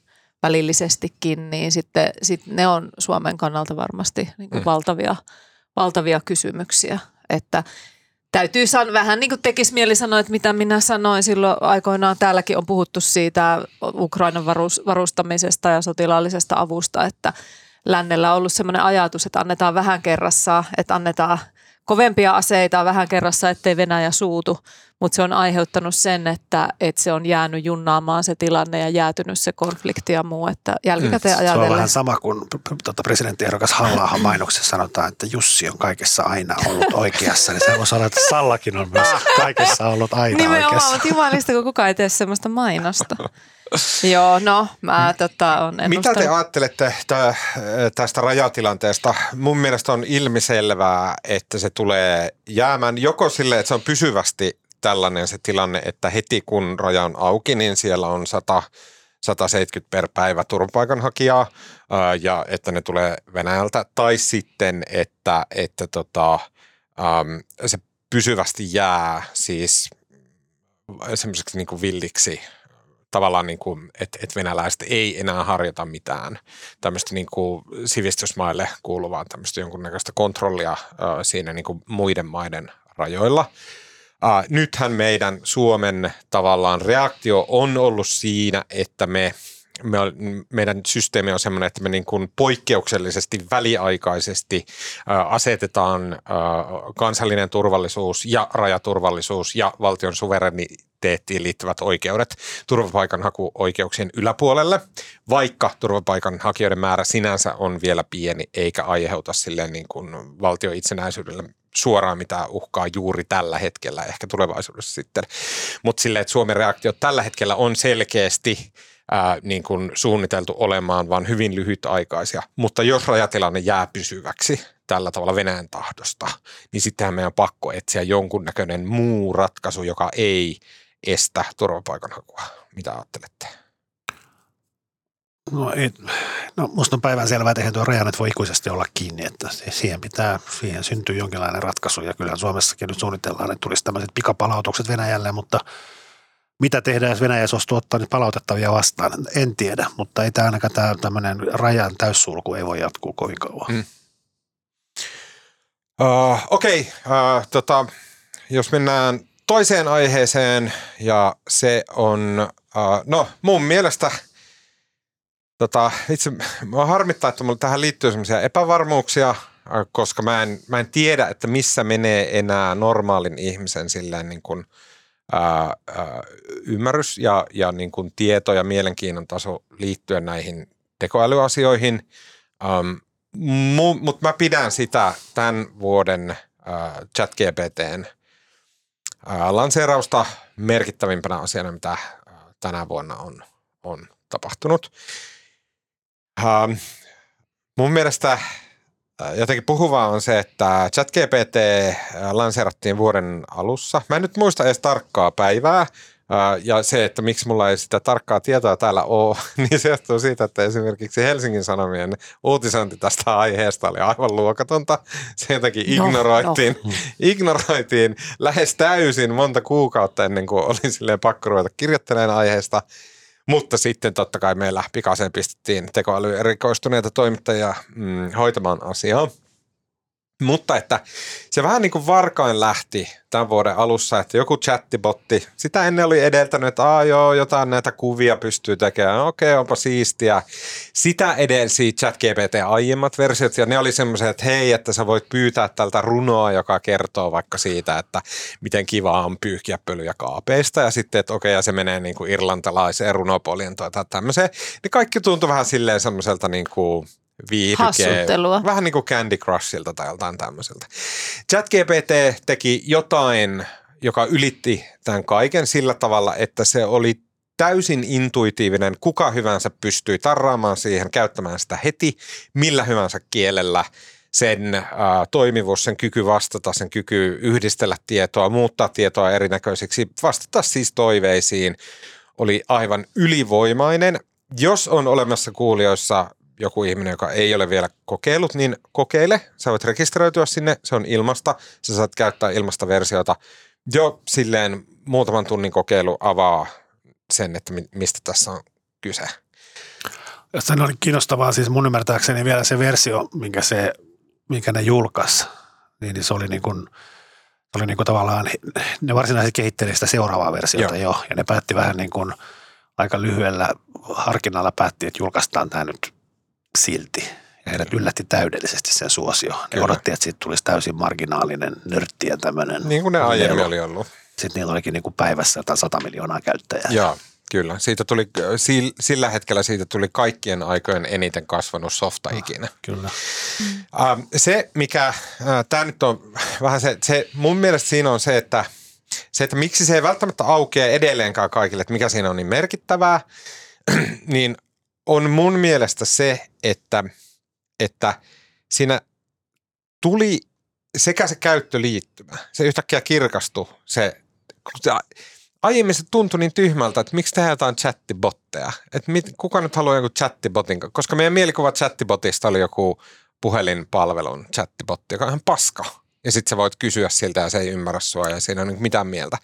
välillisestikin, niin sitten sit ne on Suomen kannalta varmasti niin kuin mm. valtavia, valtavia kysymyksiä. Että täytyy sanoa, vähän niin kuin tekisi mieli sanoa, että mitä minä sanoin silloin aikoinaan. Täälläkin on puhuttu siitä Ukrainan varus, varustamisesta ja sotilaallisesta avusta, että lännellä on ollut sellainen ajatus, että annetaan vähän kerrassa, että annetaan – kovempia aseita vähän kerrassa, ettei Venäjä suutu, mutta se on aiheuttanut sen, että, että se on jäänyt junnaamaan se tilanne ja jäätynyt se konflikti ja muu, että jälkikäteen mm, ajatellen. Se on vähän sama kuin tuota, presidenttiehdokas halla mainoksessa sanotaan, että Jussi on kaikessa aina ollut oikeassa, niin se voi sanoa, että Sallakin on myös kaikessa ollut aina Nimenomaan, oikeassa. Nimenomaan, jumalista, kun kukaan ei tee sellaista mainosta. Joo, no mä tota, on Mitä te ajattelette tästä rajatilanteesta? Mun mielestä on ilmiselvää, että se tulee jäämään joko sille, että se on pysyvästi tällainen se tilanne, että heti kun raja on auki, niin siellä on 100 170 per päivä turvapaikanhakijaa ja että ne tulee Venäjältä. Tai sitten, että, että tota, se pysyvästi jää siis semmoiseksi niin villiksi tavallaan, niin kuin, että, että venäläiset ei enää harjoita mitään tämmöistä niin kuin sivistysmaille kuuluvaa tämmöistä jonkunnäköistä kontrollia siinä niin kuin muiden maiden rajoilla. Äh, nythän meidän Suomen tavallaan reaktio on ollut siinä, että me me, meidän systeemi on sellainen, että me niin kuin poikkeuksellisesti väliaikaisesti äh, asetetaan äh, kansallinen turvallisuus ja rajaturvallisuus ja valtion suvereniteettiin liittyvät oikeudet turvapaikanhakuoikeuksien yläpuolelle, vaikka turvapaikanhakijoiden määrä sinänsä on vielä pieni eikä aiheuta silleen niin kuin valtion itsenäisyydelle suoraan mitään uhkaa juuri tällä hetkellä, ehkä tulevaisuudessa sitten. Mutta silleen, että Suomen reaktio tällä hetkellä on selkeästi ää, niin kuin suunniteltu olemaan, vaan hyvin lyhytaikaisia. Mutta jos rajatilanne jää pysyväksi tällä tavalla Venäjän tahdosta, niin sittenhän meidän on pakko etsiä jonkunnäköinen muu ratkaisu, joka ei estä turvapaikanhakua. Mitä ajattelette? No, ei, no musta on päivän selvää, että eihän tuo raja voi ikuisesti olla kiinni, että siihen pitää, siihen syntyy jonkinlainen ratkaisu ja kyllähän Suomessakin nyt suunnitellaan, että tulisi tämmöiset pikapalautukset Venäjälle, mutta mitä tehdään, jos Venäjä suostuu ottaa niitä palautettavia vastaan? En tiedä, mutta ei tämä ainakaan tämä tämmöinen rajan täyssulku ei voi jatkuu kovin kauan. Mm. Uh, Okei, okay. uh, tota, jos mennään toiseen aiheeseen ja se on, uh, no mun mielestä – Tota, itse mä harmittaa, että mulla tähän liittyy sellaisia epävarmuuksia, koska mä en, mä en tiedä, että missä menee enää normaalin ihmisen silleen niin kuin, ää, ää, ymmärrys ja, ja niin kuin tieto ja mielenkiinnon taso liittyen näihin tekoälyasioihin. Ähm, Mutta mä pidän sitä tämän vuoden äh, ChatGPTn äh, lanseerausta merkittävimpänä asiana, mitä tänä vuonna on, on tapahtunut. Mun mielestä jotenkin puhuvaa on se, että ChatGPT lanseerattiin vuoden alussa. Mä en nyt muista edes tarkkaa päivää, ja se, että miksi mulla ei sitä tarkkaa tietoa täällä ole, niin se johtuu siitä, että esimerkiksi Helsingin Sanomien uutisointi tästä aiheesta oli aivan luokatonta. Se jotenkin ignoroitiin, no, no. ignoroitiin lähes täysin monta kuukautta ennen kuin oli silleen pakko ruveta kirjoittelemaan aiheesta. Mutta sitten totta kai meillä pikaisen pistettiin tekoäly erikoistuneita toimittajia mm, hoitamaan asiaa. Mutta että se vähän niin kuin varkain lähti tämän vuoden alussa, että joku chattibotti, sitä ennen oli edeltänyt, että Aa, joo, jotain näitä kuvia pystyy tekemään, okei, onpa siistiä. Sitä edelsi ChatGPT aiemmat versiot, ja ne oli semmoisia, että hei, että sä voit pyytää tältä runoa, joka kertoo vaikka siitä, että miten kiva on pyyhkiä pölyjä kaapeista, ja sitten, että okei, ja se menee niin kuin irlantilaiseen runopoliin tai tämmöiseen. Niin kaikki tuntui vähän silleen semmoiselta niin kuin viihdyke. Hassuttelua. Vähän niin kuin Candy Crushilta tai joltain tämmöiseltä. ChatGPT teki jotain, joka ylitti tämän kaiken sillä tavalla, että se oli täysin intuitiivinen. Kuka hyvänsä pystyi tarraamaan siihen, käyttämään sitä heti, millä hyvänsä kielellä sen äh, toimivuus, sen kyky vastata, sen kyky yhdistellä tietoa, muuttaa tietoa erinäköiseksi, vastata siis toiveisiin, oli aivan ylivoimainen. Jos on olemassa kuulijoissa joku ihminen, joka ei ole vielä kokeillut, niin kokeile. Sä voit rekisteröityä sinne, se on ilmasta. Sä saat käyttää ilmasta versiota. Jo silleen muutaman tunnin kokeilu avaa sen, että mistä tässä on kyse. Se oli kiinnostavaa, siis mun ymmärtääkseni vielä se versio, minkä, se, minkä ne julkaisi, niin se oli niin kuin, oli niin kuin tavallaan, ne varsinaisesti kehitteli sitä seuraavaa versiota Joo. jo, ja ne päätti vähän niin kuin aika lyhyellä harkinnalla päätti, että julkaistaan tämä nyt silti. Ja heidät yllätti täydellisesti sen suosio. Ne Kyllä. odotti, että siitä tulisi täysin marginaalinen nörtti ja tämmöinen. Niin kuin ne aiemmin oli ollut. Sitten niillä olikin niin kuin päivässä jotain 100 miljoonaa käyttäjää. Joo, kyllä. Siitä tuli, sillä hetkellä siitä tuli kaikkien aikojen eniten kasvanut softa ah, ikinä. Kyllä. Se, mikä, tämä nyt on vähän se, se, mun mielestä siinä on se, että se, että miksi se ei välttämättä aukea edelleenkaan kaikille, että mikä siinä on niin merkittävää, niin on mun mielestä se, että, että siinä tuli sekä se käyttöliittymä, se yhtäkkiä kirkastui se, aiemmin se tuntui niin tyhmältä, että miksi tehdään jotain chattibotteja, että mit, kuka nyt haluaa joku chattibotin, koska meidän mielikuva chattibotista oli joku puhelinpalvelun chattibotti, joka on ihan paska. Ja sitten sä voit kysyä siltä ja se ei ymmärrä sua ja siinä on niin mitään mieltä.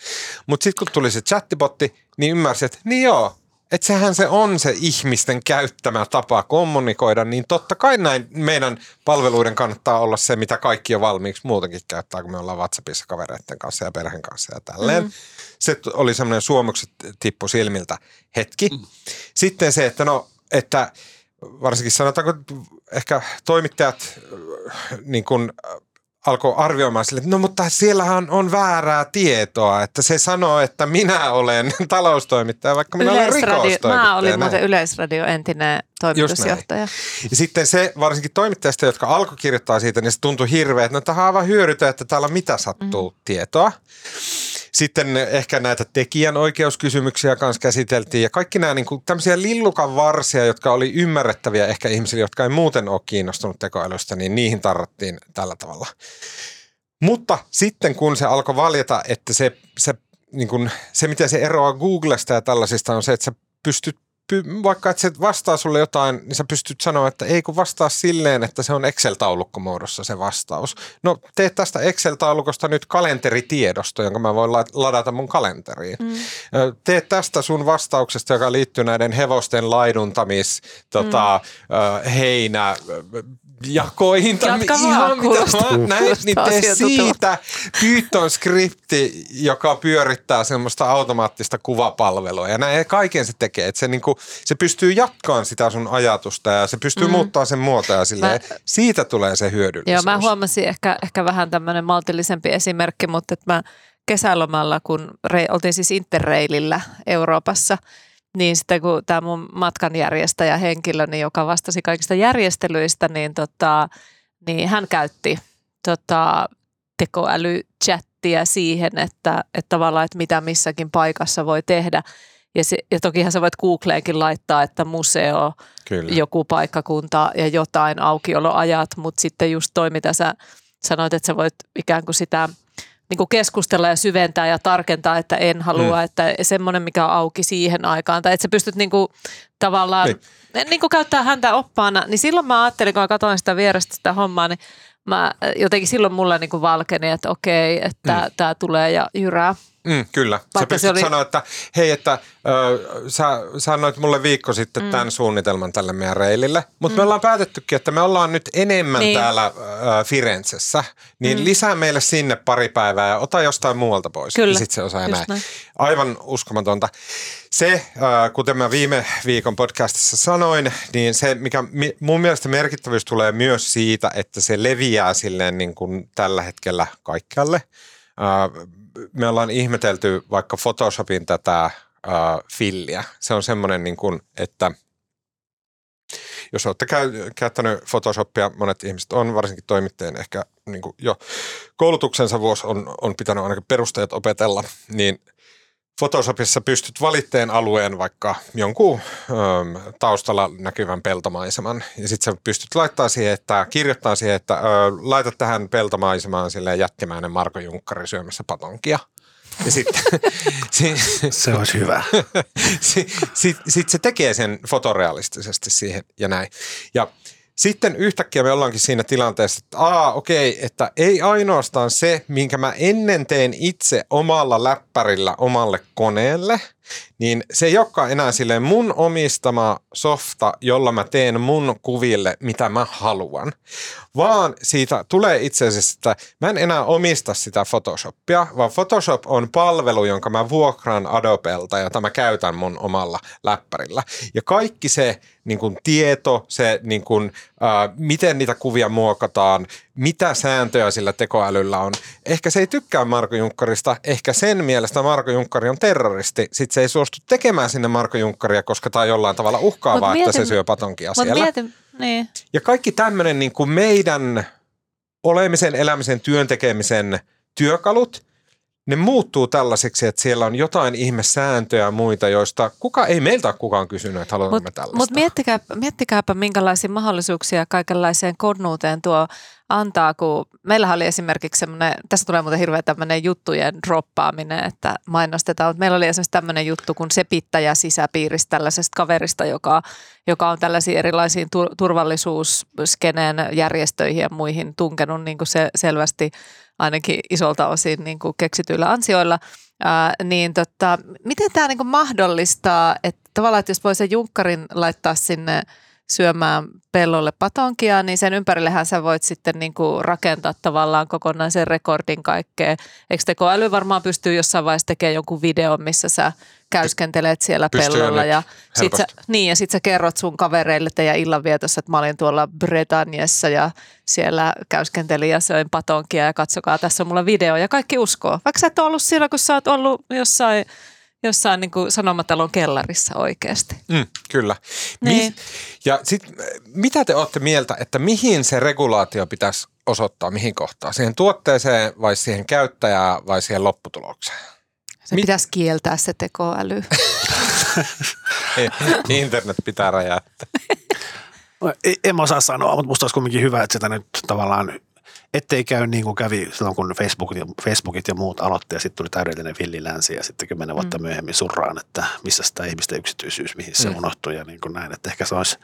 Mutta sitten kun tuli se chattibotti, niin ymmärsit, että niin joo, että sehän se on se ihmisten käyttämä tapa kommunikoida, niin totta kai näin meidän palveluiden kannattaa olla se, mitä kaikki jo valmiiksi muutenkin käyttää, kun me ollaan WhatsAppissa kavereiden kanssa ja perheen kanssa ja tälleen. Mm. Se oli semmoinen suomukset tippu silmiltä hetki. Mm. Sitten se, että no, että varsinkin sanotaanko ehkä toimittajat niin kuin alkoi arvioimaan sille, että no mutta siellähän on väärää tietoa, että se sanoo, että minä olen taloustoimittaja, vaikka minä olen rikostoimittaja. Mä olin muuten Yleisradio entinen toimitusjohtaja. Ja sitten se varsinkin toimittajista, jotka alkoi kirjoittaa siitä, niin se tuntui hirveä, että no tähän on aivan hyödytä, että täällä mitä sattuu mm. tietoa. Sitten ehkä näitä tekijänoikeuskysymyksiä kanssa käsiteltiin ja kaikki nämä niin kuin, tämmöisiä lillukan varsia, jotka oli ymmärrettäviä ehkä ihmisille, jotka ei muuten ole kiinnostunut tekoälystä, niin niihin tarrattiin tällä tavalla. Mutta sitten kun se alkoi valjeta, että se, se, niin kuin, se miten se eroaa Googlesta ja tällaisista on se, että sä pystyt vaikka että se vastaa sulle jotain, niin sä pystyt sanoa, että ei kun vastaa silleen, että se on Excel-taulukkomuodossa se vastaus. No tee tästä Excel-taulukosta nyt kalenteritiedosto, jonka mä voin ladata mun kalenteriin. Mm. Tee tästä sun vastauksesta, joka liittyy näiden hevosten laiduntamis, tota, mm. heinä, jakoihin tai Jatka ihan mitä mä näin, niin tee siitä Python skripti, joka pyörittää semmoista automaattista kuvapalvelua. Ja näin kaiken se tekee, että se, niinku, se pystyy jatkaan sitä sun ajatusta ja se pystyy mm. muuttaa sen muotoja silleen. Mä, siitä tulee se hyödyllisyys. Joo, mä huomasin ehkä, ehkä vähän tämmöinen maltillisempi esimerkki, mutta että mä kesälomalla, kun rei, oltiin siis Interrailillä Euroopassa – niin sitten kun tämä mun matkanjärjestäjä henkilö, niin joka vastasi kaikista järjestelyistä, niin, tota, niin hän käytti tota, tekoälychattia siihen, että, että tavallaan, että mitä missäkin paikassa voi tehdä. Ja, se, ja tokihan sä voit Googleenkin laittaa, että museo, Kyllä. joku paikkakunta ja jotain aukioloajat, mutta sitten just toi, mitä sä sanoit, että sä voit ikään kuin sitä – niin kuin keskustella ja syventää ja tarkentaa, että en halua, mm. että semmoinen, mikä on auki siihen aikaan. Tai että sä pystyt niin kuin, tavallaan niin. Niin kuin käyttää häntä oppaana. Niin silloin mä ajattelin, kun mä katsoin sitä vierestä sitä hommaa, niin mä jotenkin silloin mulle niin kuin valkeni, että okei, että mm. tämä tulee ja jyrää. Mm, kyllä. Vaikka sä pystyt oli... sanoa, että hei, että ö, sä sanoit mulle viikko sitten mm. tämän suunnitelman tälle meidän reilille, mutta mm. me ollaan päätettykin, että me ollaan nyt enemmän niin. täällä ö, Firenzessä, niin mm. lisää meille sinne pari päivää ja ota jostain muualta pois. Kyllä. Ja sit se osaa näin. näin. Aivan uskomatonta. Se, kuten mä viime viikon podcastissa sanoin, niin se, mikä mun mielestä merkittävyys tulee myös siitä, että se leviää silleen niin kuin tällä hetkellä kaikkialle me ollaan ihmetelty vaikka Photoshopin tätä äh, filliä. Se on semmoinen, niin kuin, että jos olette käy, käyttänyt Photoshopia, monet ihmiset on, varsinkin toimittajien ehkä niin kuin jo koulutuksensa vuosi on, on pitänyt ainakin perusteet opetella, niin – Photoshopissa pystyt valitteen alueen vaikka jonkun ö, taustalla näkyvän peltomaiseman ja sitten sä pystyt laittaa siihen, että kirjoittaa siihen, että ö, laita tähän peltomaisemaan sille jättimäinen Marko Junkkari syömässä patonkia. Ja sitten, se olisi hyvä. Sitten sit, sit se tekee sen fotorealistisesti siihen ja näin. Ja sitten yhtäkkiä me ollaankin siinä tilanteessa, että aa okei, että ei ainoastaan se, minkä mä ennen teen itse omalla läppärillä omalle koneelle – niin se ei olekaan enää silleen mun omistama softa, jolla mä teen mun kuville, mitä mä haluan. Vaan siitä tulee itse asiassa, että mä en enää omista sitä Photoshopia, vaan Photoshop on palvelu, jonka mä vuokraan Adobelta, jota mä käytän mun omalla läppärillä. Ja kaikki se niin kuin tieto, se niin kuin, äh, miten niitä kuvia muokataan, mitä sääntöjä sillä tekoälyllä on. Ehkä se ei tykkää Marko Junkkarista, ehkä sen mielestä Marko Junkkari on terroristi. Sitten se ei suostu tekemään sinne Marko Junkkaria, koska tämä on jollain tavalla uhkaavaa, mietin, että se syö patonkia siellä. Mietin, niin. Ja kaikki tämmöinen niin kuin meidän olemisen, elämisen, työntekemisen työkalut – ne muuttuu tällaiseksi, että siellä on jotain ihmesääntöjä ja muita, joista kuka ei meiltä ole kukaan kysynyt, että haluamme mut, tällaista. Mutta miettikää, miettikääpä, minkälaisia mahdollisuuksia kaikenlaiseen konnuuteen tuo antaa, kun meillä oli esimerkiksi semmoinen, tässä tulee muuten hirveä tämmöinen juttujen droppaaminen, että mainostetaan, mutta meillä oli esimerkiksi tämmöinen juttu kuin sepittäjä sisäpiiristä tällaisesta kaverista, joka, joka on tällaisiin erilaisiin tur- turvallisuusskeneen järjestöihin ja muihin tunkenut niin kuin se selvästi ainakin isolta osin niin kuin keksityillä ansioilla, ää, niin tota, miten tämä niin mahdollistaa, että tavallaan, että jos voi sen junkkarin laittaa sinne syömään pellolle patonkia, niin sen ympärillehän sä voit sitten niin kuin rakentaa tavallaan kokonaisen rekordin kaikkea. Eikö tekoäly varmaan pystyy jossain vaiheessa tekemään jonkun videon, missä sä käyskentelet siellä Pystyy pellolla ja sit sä, niin, ja sit sä kerrot sun kavereille teidän illanvietossa, että mä olin tuolla Britanniassa ja siellä käyskentelin ja söin patonkia ja katsokaa, tässä on mulla video ja kaikki uskoo. Vaikka sä et ollut siellä, kun sä oot ollut jossain jossain niin kuin sanomatalon kellarissa oikeasti. Mm, kyllä. Niin. Mi- ja sit, mitä te olette mieltä, että mihin se regulaatio pitäisi osoittaa, mihin kohtaan? Siihen tuotteeseen vai siihen käyttäjään vai siihen lopputulokseen? Se Mit? pitäisi kieltää se tekoäly. Internet pitää räjäyttää. No, en mä osaa sanoa, mutta musta olisi kuitenkin hyvä, että sitä nyt tavallaan, ettei käy niin kuin kävi silloin, kun Facebookit ja, Facebookit ja muut aloitti ja sitten tuli täydellinen villilänsi ja sitten kymmenen vuotta mm. myöhemmin surraan, että missä sitä ihmisten yksityisyys, mihin se mm. unohtui ja niin kuin näin. Että ehkä se olisi,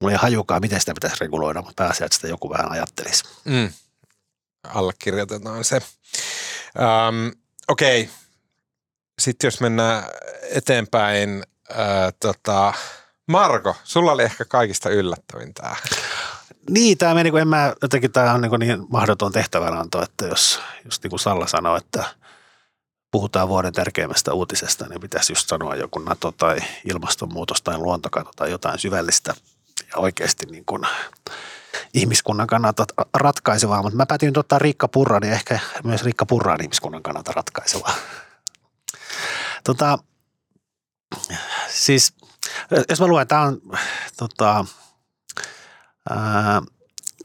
mulla ei hajukaan, miten sitä pitäisi reguloida, mutta pääsee, että sitä joku vähän ajattelisi. Mm. Allekirjoitetaan se. Um, Okei, okay. sitten jos mennään eteenpäin, äh, tota, Marko, sulla oli ehkä kaikista yllättävin tämä. Niin, tämä meni, kun en mä, jotenkin tämä on niin, niin mahdoton tehtävänanto, että jos, just niin kuin Salla sanoi, että puhutaan vuoden tärkeimmästä uutisesta, niin pitäisi just sanoa joku NATO tai ilmastonmuutos tai luontokato tai jotain syvällistä ja oikeasti niin kuin ihmiskunnan kannalta ratkaisevaa, mutta mä päätin ottaa Riikka Purra, niin ehkä myös Riikka Purra on ihmiskunnan kannalta ratkaisevaa. Tota, siis jos mä luen, tämä on tota,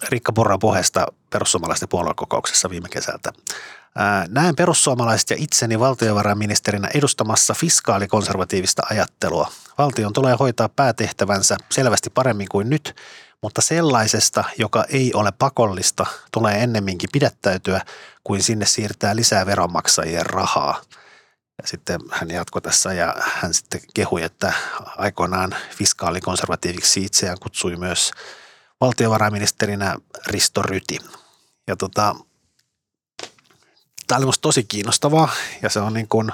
Rikka Purran puheesta perussuomalaisten puoluekokouksessa viime kesältä. Näen perussuomalaiset ja itseni valtiovarainministerinä edustamassa fiskaalikonservatiivista ajattelua. Valtion tulee hoitaa päätehtävänsä selvästi paremmin kuin nyt, mutta sellaisesta, joka ei ole pakollista, tulee ennemminkin pidättäytyä kuin sinne siirtää lisää veronmaksajien rahaa – ja sitten hän jatkoi tässä ja hän sitten kehui, että aikoinaan fiskaalikonservatiiviksi itseään kutsui myös valtiovarainministerinä Risto Ryti. Ja tota, tämä oli minusta tosi kiinnostavaa ja se on niin kuin,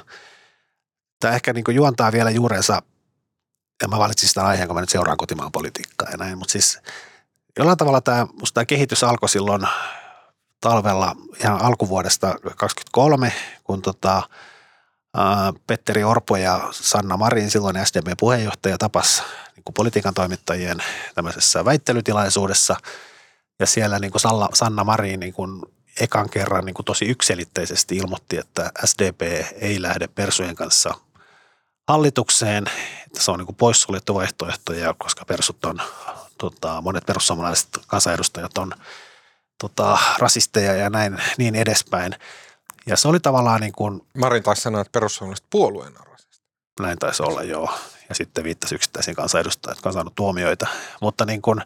tämä ehkä niin kuin juontaa vielä juurensa, ja mä valitsin sitä aiheen, kun mä nyt seuraan kotimaan politiikkaa ja näin, mutta siis jollain tavalla tämä, musta tämä kehitys alkoi silloin talvella ihan alkuvuodesta 2023, kun tota, Petteri Orpo ja Sanna Marin, silloin SDP-puheenjohtaja, tapas niin kuin politiikan toimittajien tämmöisessä väittelytilaisuudessa. Ja siellä niin kuin Salla, Sanna Marin niin kuin ekan kerran niin kuin tosi yksilitteisesti ilmoitti, että SDP ei lähde Persujen kanssa hallitukseen, että se on niin kuin poissuljettu vaihtoehto, ja koska persut on, tota, monet perussuomalaiset kansanedustajat on tota, rasisteja ja näin niin edespäin – ja se oli tavallaan niin kuin... Marin taisi sanoa, että perussuomalaiset puolueen arvoisesti. Näin taisi olla, joo. Ja sitten viittasi yksittäisiin kansanedustajat, jotka on saanut tuomioita. Mutta niin kuin,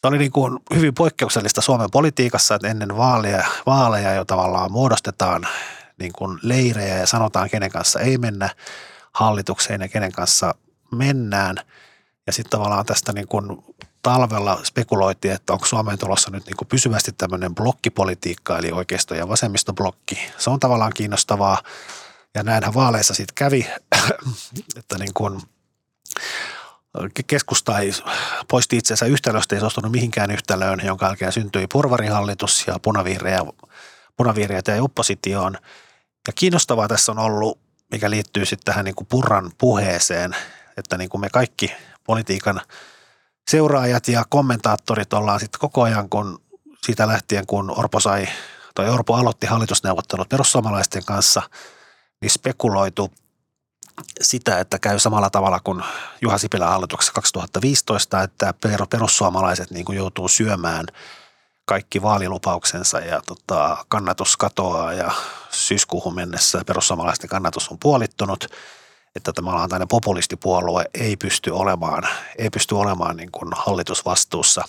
se oli niin kuin hyvin poikkeuksellista Suomen politiikassa, että ennen vaaleja, vaaleja jo tavallaan muodostetaan niin kuin leirejä ja sanotaan, kenen kanssa ei mennä hallitukseen ja kenen kanssa mennään. Ja sitten tavallaan tästä niin kuin talvella spekuloitiin, että onko Suomeen tulossa nyt niin kuin pysyvästi tämmöinen blokkipolitiikka, eli oikeisto- ja vasemmistoblokki. Se on tavallaan kiinnostavaa, ja näinhän vaaleissa sitten kävi, että niin kuin keskusta ei poisti itsensä yhtälöstä, ei suostunut mihinkään yhtälöön, jonka jälkeen syntyi porvarihallitus ja punavihreä, punavihreät ja oppositioon. Ja kiinnostavaa tässä on ollut, mikä liittyy sitten tähän niin kuin Purran puheeseen, että niin kuin me kaikki politiikan – seuraajat ja kommentaattorit ollaan sitten koko ajan, kun siitä lähtien, kun Orpo sai, tai Orpo aloitti hallitusneuvottelut perussuomalaisten kanssa, niin spekuloitu sitä, että käy samalla tavalla kuin Juha Sipilän hallituksessa 2015, että perussuomalaiset niin kuin joutuu syömään kaikki vaalilupauksensa ja tota, kannatus katoaa ja syyskuuhun mennessä perussuomalaisten kannatus on puolittunut – että tämä tämmöinen populistipuolue ei pysty olemaan, ei pysty olemaan niin kuin hallitusvastuussa.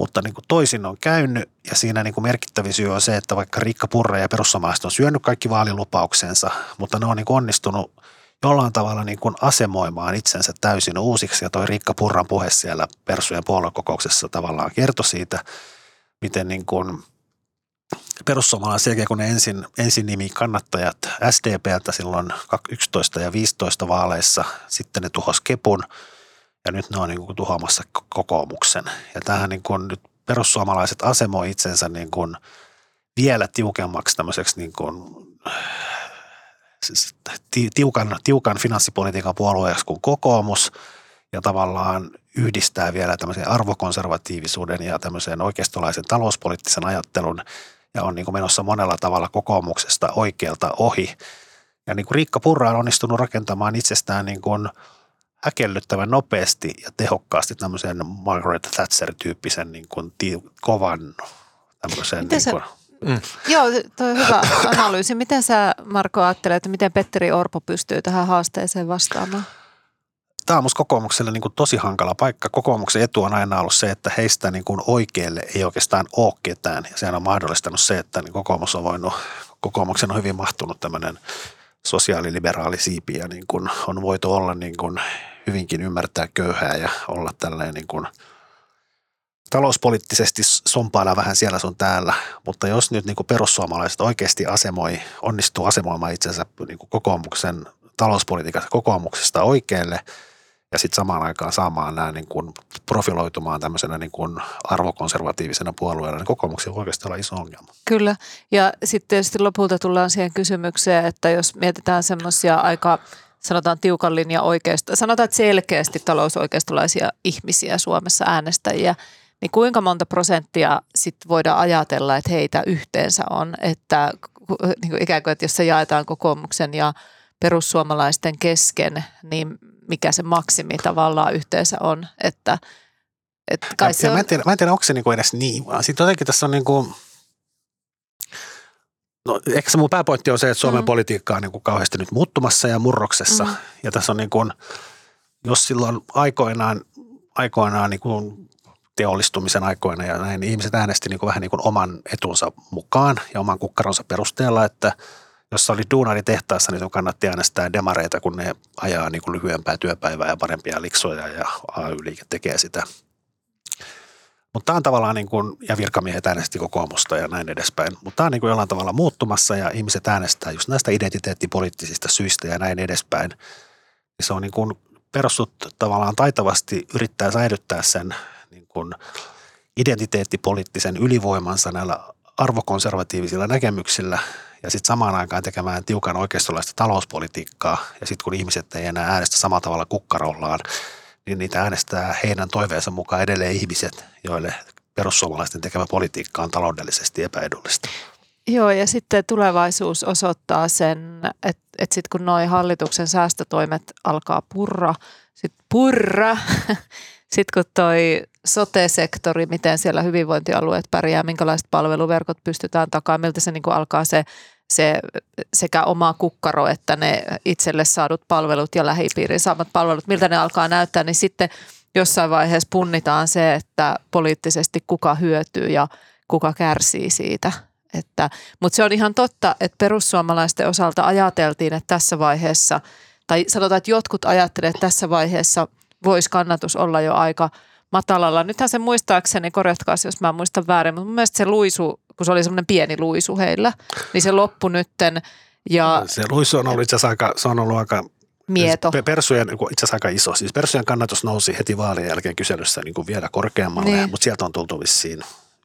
Mutta niin kuin toisin on käynyt ja siinä niin kuin merkittävin syy on se, että vaikka Riikka Purra ja perussuomalaiset on syönyt kaikki vaalilupauksensa, mutta ne on niin kuin onnistunut jollain tavalla niin kuin asemoimaan itsensä täysin uusiksi. Ja toi Riikka Purran puhe siellä Persujen puoluekokouksessa tavallaan kertoi siitä, miten niin kuin perussuomalaiset kun ne ensin, ensin nimi kannattajat SDPltä silloin 11 ja 15 vaaleissa, sitten ne tuhos Kepun ja nyt ne on niin kuin tuhoamassa kokoomuksen. Ja tähän niin kuin nyt perussuomalaiset asemoi itsensä niin kuin vielä tiukemmaksi tämmöiseksi niin kuin siis tiukan, tiukan finanssipolitiikan puolueeksi kuin kokoomus ja tavallaan yhdistää vielä tämmöisen arvokonservatiivisuuden ja tämmöisen oikeistolaisen talouspoliittisen ajattelun ja on niin kuin menossa monella tavalla kokoomuksesta oikealta ohi. Ja niin kuin Riikka Purra on onnistunut rakentamaan itsestään niin kuin häkellyttävän nopeasti ja tehokkaasti tämmöisen Margaret Thatcher-tyyppisen niin kuin kovan tämmöisen. Miten, niin kuin, Mm. Joo, tuo on hyvä analyysi. Miten sä Marko ajattelet, että miten Petteri Orpo pystyy tähän haasteeseen vastaamaan? Tämä on musta kokoomukselle niin kuin tosi hankala paikka. Kokoomuksen etu on aina ollut se, että heistä niin kuin oikealle ei oikeastaan ole ketään. Ja sehän on mahdollistanut se, että niin kokoomus on voinut, kokoomuksen on hyvin mahtunut tämmöinen sosiaaliliberaali siipi ja niin kuin on voitu olla niin kuin hyvinkin ymmärtää köyhää ja olla tällainen niin kuin talouspoliittisesti sompailla vähän siellä sun täällä, mutta jos nyt niin kuin perussuomalaiset oikeasti asemoi, onnistuu asemoimaan itsensä niin kuin kokoomuksen talouspolitiikassa kokoomuksesta oikealle ja sitten samaan aikaan saamaan nämä niin kuin profiloitumaan tämmöisenä niin kuin arvokonservatiivisena puolueena, niin kokoomuksen oikeasti olla iso ongelma. Kyllä, ja sitten tietysti lopulta tullaan siihen kysymykseen, että jos mietitään semmoisia aika sanotaan tiukan linja oikeasta, sanotaan että selkeästi talousoikeistolaisia ihmisiä Suomessa äänestäjiä, niin kuinka monta prosenttia sitten voidaan ajatella, että heitä yhteensä on, että niin kuin ikään kuin, että jos se jaetaan kokoomuksen ja perussuomalaisten kesken, niin mikä se maksimi tavallaan yhteensä on, että, että kai Ja, se on, mä, en tiedä, mä en tiedä, onko se niin kuin edes niin, vaan sitten jotenkin tässä on niin kuin, no ehkä se mun pääpointti on se, että Suomen Mm. politiikka on niin kuin kauheasti nyt muuttumassa ja murroksessa. Mm. Ja tässä on niin kuin, jos silloin aikoinaan, aikoinaan niin kuin teollistumisen aikoina ja näin, niin ihmiset äänesti niin kuin vähän niin kuin oman etunsa mukaan ja oman kukkaronsa perusteella, että jos oli duunari tehtaassa, niin kannatti äänestää demareita, kun ne ajaa niin kuin lyhyempää työpäivää ja parempia liksoja ja AY-liike tekee sitä. Mutta tämä on tavallaan niin kuin, ja virkamiehet äänesti kokoomusta ja näin edespäin. Mutta tämä on niin kuin jollain tavalla muuttumassa ja ihmiset äänestää just näistä identiteettipoliittisista syistä ja näin edespäin. Ja se on niin kuin perustut tavallaan taitavasti yrittää säilyttää sen niin kuin identiteettipoliittisen ylivoimansa näillä arvokonservatiivisilla näkemyksillä ja sitten samaan aikaan tekemään tiukan oikeistolaista talouspolitiikkaa. Ja sitten kun ihmiset ei enää äänestä samalla tavalla kukkarollaan, niin niitä äänestää heidän toiveensa mukaan edelleen ihmiset, joille perussuomalaisten tekemä politiikka on taloudellisesti epäedullista. Joo, ja sitten tulevaisuus osoittaa sen, että, että sitten kun nuo hallituksen säästötoimet alkaa purra, sitten purra, sitten kun toi sote-sektori, miten siellä hyvinvointialueet pärjää, minkälaiset palveluverkot pystytään takaamaan, miltä se niin kuin alkaa se, se sekä oma kukkaro että ne itselle saadut palvelut ja lähipiirin saamat palvelut, miltä ne alkaa näyttää, niin sitten jossain vaiheessa punnitaan se, että poliittisesti kuka hyötyy ja kuka kärsii siitä. Että, mutta se on ihan totta, että perussuomalaisten osalta ajateltiin, että tässä vaiheessa, tai sanotaan, että jotkut ajattelevat, että tässä vaiheessa voisi kannatus olla jo aika matalalla. Nythän se muistaakseni, korjatkaa jos mä muistan väärin, mutta mun mielestä se luisu, kun se oli semmoinen pieni luisu heillä, niin se loppu nytten ja Se luisu on ollut itse asiassa aika, se on ollut aika mieto. Siis Persujen niin itse asiassa aika iso. Siis Persujen kannatus nousi heti vaalien jälkeen kyselyssä niin kuin vielä korkeammalle, Niin. mutta sieltä on tultu vissiin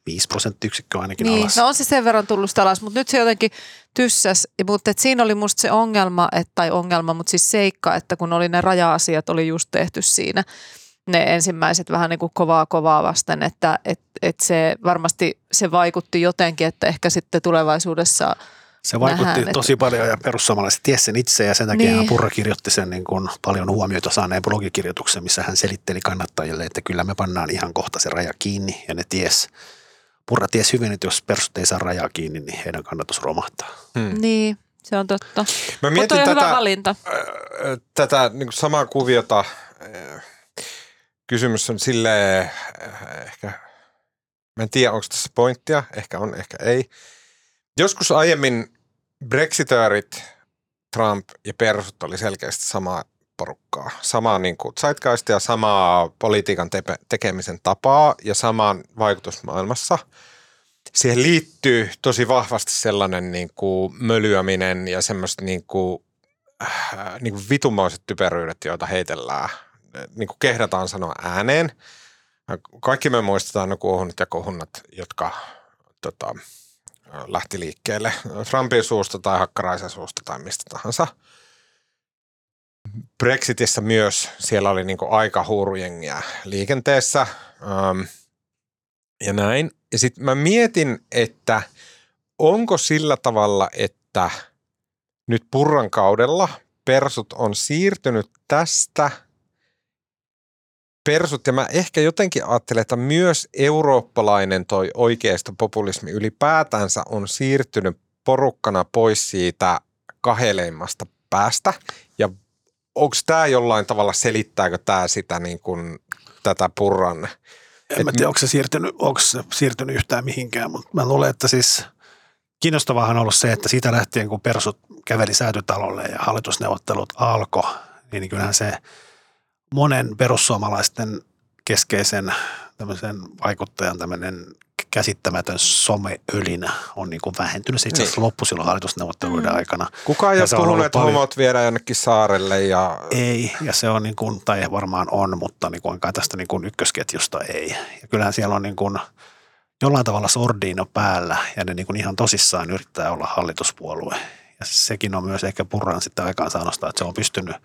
5 prosenttiyksikköä ainakin Niin, alas. no on se sen verran tullut sitä alas, mutta nyt se jotenkin tyssäs, mutta et siinä oli musta se ongelma, et, tai ongelma, mutta siis seikka, että kun oli ne raja-asiat, oli just tehty siinä, ne ensimmäiset vähän niin kuin kovaa kovaa vasten, että et, et se varmasti se vaikutti jotenkin, että ehkä sitten tulevaisuudessa, Se vaikutti nähdään, että- tosi paljon ja perussuomalaiset tiesi sen itse ja sen takia Niin. Purra kirjoitti sen niin kuin paljon huomiota saaneen blogikirjoituksen, missä hän selitteli kannattajille, että kyllä me pannaan ihan kohta se raja kiinni ja ne ties. Purra ties hyvin, että jos persut ei saa rajaa kiinni, niin heidän kannatus romahtaa. Hmm. niin se on totta. Mä Mutta mietin on tätä, hyvä valinta. ö, tätä niin samaa kuviota. ö, Kysymys on silleen, ö, ehkä, mä en tiedä onko tässä pointtia, ehkä on, ehkä ei. Joskus aiemmin brexitöörit, Trump ja persut oli selkeästi samaa porukkaa. Samaa niin kuin zeitgeistia, samaa politiikan tepe- tekemisen tapaa ja samaan vaikutusmaailmassa. Siihen liittyy tosi vahvasti sellainen niin kuin mölyäminen ja semmoista niin kuin, äh, niin kuin vitumaiset typeryydet, joita heitellään, niin kuin kehdataan sanoa ääneen. Kaikki me muistetaan ne kuohunat ja kohunnat, jotka tota, lähti liikkeelle Trumpin suusta tai Hakkaraisen suusta tai mistä tahansa. Brexitissä myös siellä oli niin aika huurujengiä liikenteessä ähm, ja näin. Ja sitten mä mietin, että onko sillä tavalla, että nyt Purran kaudella persut on siirtynyt tästä persut, ja mä ehkä jotenkin ajattelen, että myös eurooppalainen toi oikeistopopulismi ylipäätänsä on siirtynyt porukkana pois siitä kaheleimmasta päästä, ja onko tämä jollain tavalla, selittääkö tämä sitä niin kuin, tätä purran? En mä tiedä, onko se, siirtynyt, onko se siirtynyt yhtään mihinkään, mutta mä luulen, että siis kiinnostavahan on ollut se, että siitä lähtien kun persut käveli säätytalolle ja hallitusneuvottelut alkoi, niin kyllähän se monen perussuomalaisten keskeisen tämmöisen vaikuttajan tämmöinen käsittämätön someölinä on niin kuin vähentynyt. Se itse asiassa niin. loppui silloin hallitusneuvotteluiden mm. aikana. Kukaan ei ole puhunut, että homot viedään jonnekin saarelle. Ja... Ei, ja se on niin kuin, tai varmaan on, mutta niin kuin tästä niin kuin ykkösketjusta ei. Ja kyllähän siellä on niin kuin jollain tavalla sordiino päällä, ja ne niin kuin ihan tosissaan yrittää olla hallituspuolue. Ja sekin on myös ehkä Purran sitten aikaansaannosta, että se on pystynyt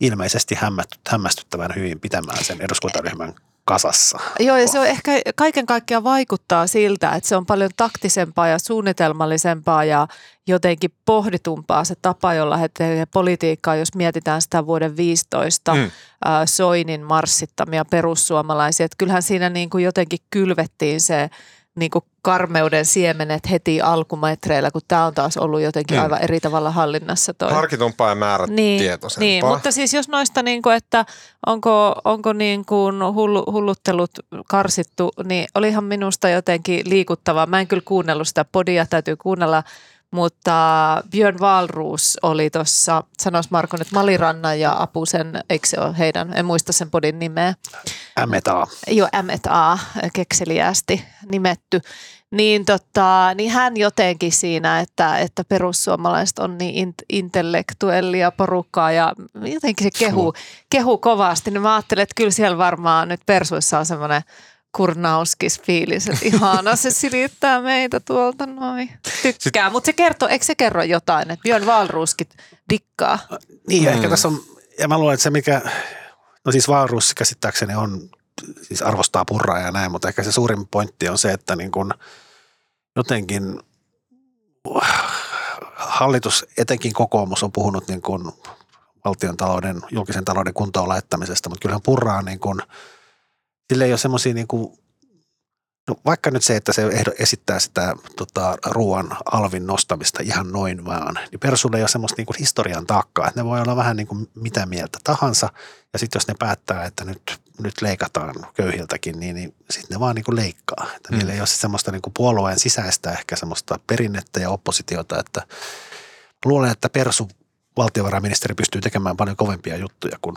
ilmeisesti hämmästyttävän hyvin pitämään sen eduskuntaryhmän kasassa. Joo, ja se on ehkä kaiken kaikkiaan vaikuttaa siltä, että se on paljon taktisempaa ja suunnitelmallisempaa ja jotenkin pohditumpaa se tapa, jolla he tekevät politiikkaa, jos mietitään sitä vuoden 15 mm. Soinin marssittamia perussuomalaisia. Että kyllähän siinä niin kuin jotenkin kylvettiin se niin kuin karmeuden siemenet heti alkumetreillä, kun tämä on taas ollut jotenkin mm. aivan eri tavalla hallinnassa. Toi. Harkitumpaa ja määrätietoisempaa. Niin, niin, mutta siis jos noista, niin kuin, että onko, onko niin kuin hullu, hulluttelut karsittu, niin olihan minusta jotenkin liikuttavaa. Mä en kyllä kuunnellut sitä podia, täytyy kuunnella mutta Björn Valruus oli tuossa, sanois Marko nyt Maliranna ja Apusen, eikö se ole heidän, en muista sen podin nimeä. M&A. Joo, M&A, kekseliästi nimetty. Niin, tota, niin hän jotenkin siinä, että, että perussuomalaiset on niin intellektuellia porukkaa ja jotenkin se kehu, kehu kovasti. Niin mä ajattelin, että kyllä siellä varmaan nyt persuissa on semmoinen – kurnauskis fiilis, että ihana se silittää meitä tuolta noin. Tykkää, mutta se kertoo, eikö se kerro jotain, että Björn Valruuskit dikkaa? Niin, mm. ehkä tässä on, ja mä luulen, että se mikä, no siis Valruus käsittääkseni on, siis arvostaa purraa ja näin, mutta ehkä se suurin pointti on se, että niin kun jotenkin hallitus, etenkin kokoomus on puhunut niin kuin valtion talouden, julkisen talouden kuntoon laittamisesta, mutta kyllähän purraa niin kuin – sillä ei ole semmoisia niin kuin, no vaikka nyt se, että se esittää sitä tota, ruoan alvin nostamista ihan noin vaan, niin Persulle ei ole semmoista niin kuin historian taakkaa, että ne voi olla vähän niin kuin mitä mieltä tahansa, ja sitten jos ne päättää, että nyt, nyt leikataan köyhiltäkin, niin, niin sitten ne vaan niin kuin leikkaa. Että mm. Niillä ei ole semmoista niin kuin puolueen sisäistä ehkä semmoista perinnettä ja oppositiota, että luulen, että Persu valtiovarainministeri pystyy tekemään paljon kovempia juttuja kuin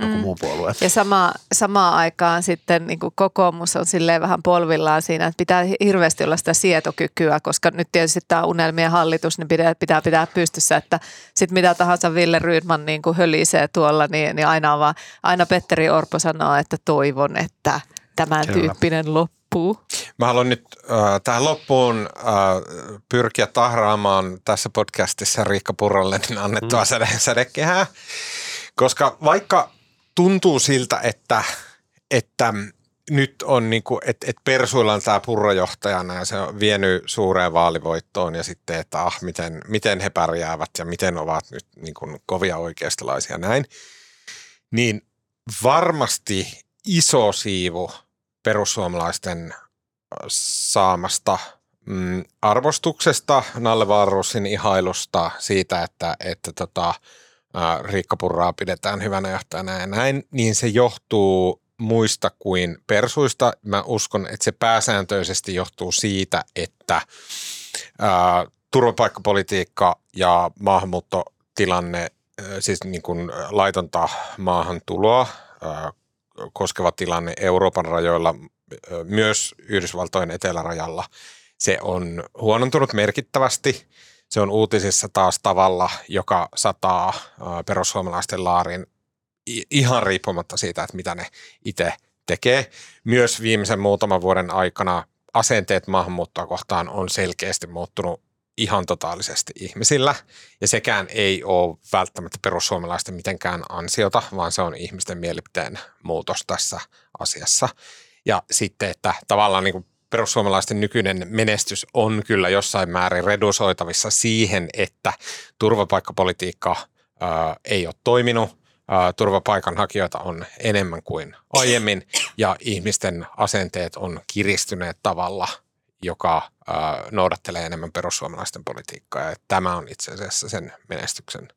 joku mm. muu puolue. Ja sama, samaan aikaan sitten niin kuin kokoomus on silleen vähän polvillaan siinä, että pitää hirveästi olla sitä sietokykyä, koska nyt tietysti tämä unelmien hallitus, niin pitää pitää, pitää pystyssä, että sitten mitä tahansa Ville Rydman niin kuin hölisee tuolla, niin, niin aina, vaan, aina Petteri Orpo sanoo, että toivon, että tämän Kyllä. tyyppinen loppuu. Mä haluan nyt äh, tähän loppuun äh, pyrkiä tahraamaan tässä podcastissa Riikka Purralle niin annettua mm. sädekehää. Koska vaikka tuntuu siltä, että, että nyt on niin kuin, että, että Persuilla on tämä purrajohtajana ja se on vienyt suureen vaalivoittoon ja sitten, että ah, miten, miten he pärjäävät ja miten ovat nyt niin kuin kovia oikeistolaisia näin. Niin varmasti iso siivu perussuomalaisten saamasta mm, arvostuksesta, Nalle Varrusin ihailusta siitä, että, että tota, Riikka Purraa pidetään hyvänä johtajana ja näin, niin se johtuu muista kuin persuista. Mä uskon, että se pääsääntöisesti johtuu siitä, että ää, turvapaikkapolitiikka ja maahanmuuttotilanne, siis niin kuin laitonta maahantuloa ää, koskeva tilanne Euroopan rajoilla, myös Yhdysvaltojen etelärajalla, se on huonontunut merkittävästi – se on uutisissa taas tavalla, joka sataa perussuomalaisten laarin ihan riippumatta siitä, että mitä ne itse tekee. Myös viimeisen muutaman vuoden aikana asenteet maahanmuuttoa kohtaan on selkeästi muuttunut ihan totaalisesti ihmisillä. Ja sekään ei ole välttämättä perussuomalaisten mitenkään ansiota, vaan se on ihmisten mielipiteen muutos tässä asiassa. Ja sitten, että tavallaan niin kuin perussuomalaisten nykyinen menestys on kyllä jossain määrin redusoitavissa siihen, että turvapaikkapolitiikka ää, ei ole toiminut. turvapaikanhakijoita on enemmän kuin aiemmin ja ihmisten asenteet on kiristyneet tavalla, joka noudattelee enemmän perussuomalaisten politiikkaa. Ja tämä on itse asiassa sen menestyksen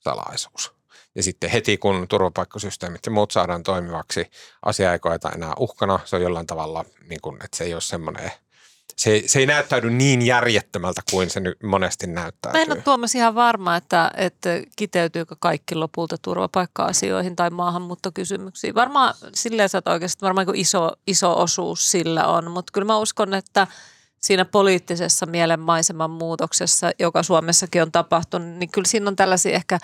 salaisuus. Ja sitten heti kun turvapaikkasysteemit ja muut saadaan toimivaksi, asia ei koeta enää uhkana. Se on jollain tavalla, niin kuin, että se ei ole semmoinen – se, se ei näyttäydy niin järjettömältä kuin se nyt monesti näyttää. Mä en ole Tuomas ihan varma, että, että kiteytyykö kaikki lopulta turvapaikka-asioihin tai maahanmuuttokysymyksiin. Varmaan silleen sä oikeasti varmaan iso, iso osuus sillä on, mutta kyllä mä uskon, että siinä poliittisessa mielenmaiseman muutoksessa, joka Suomessakin on tapahtunut, niin kyllä siinä on tällaisia ehkä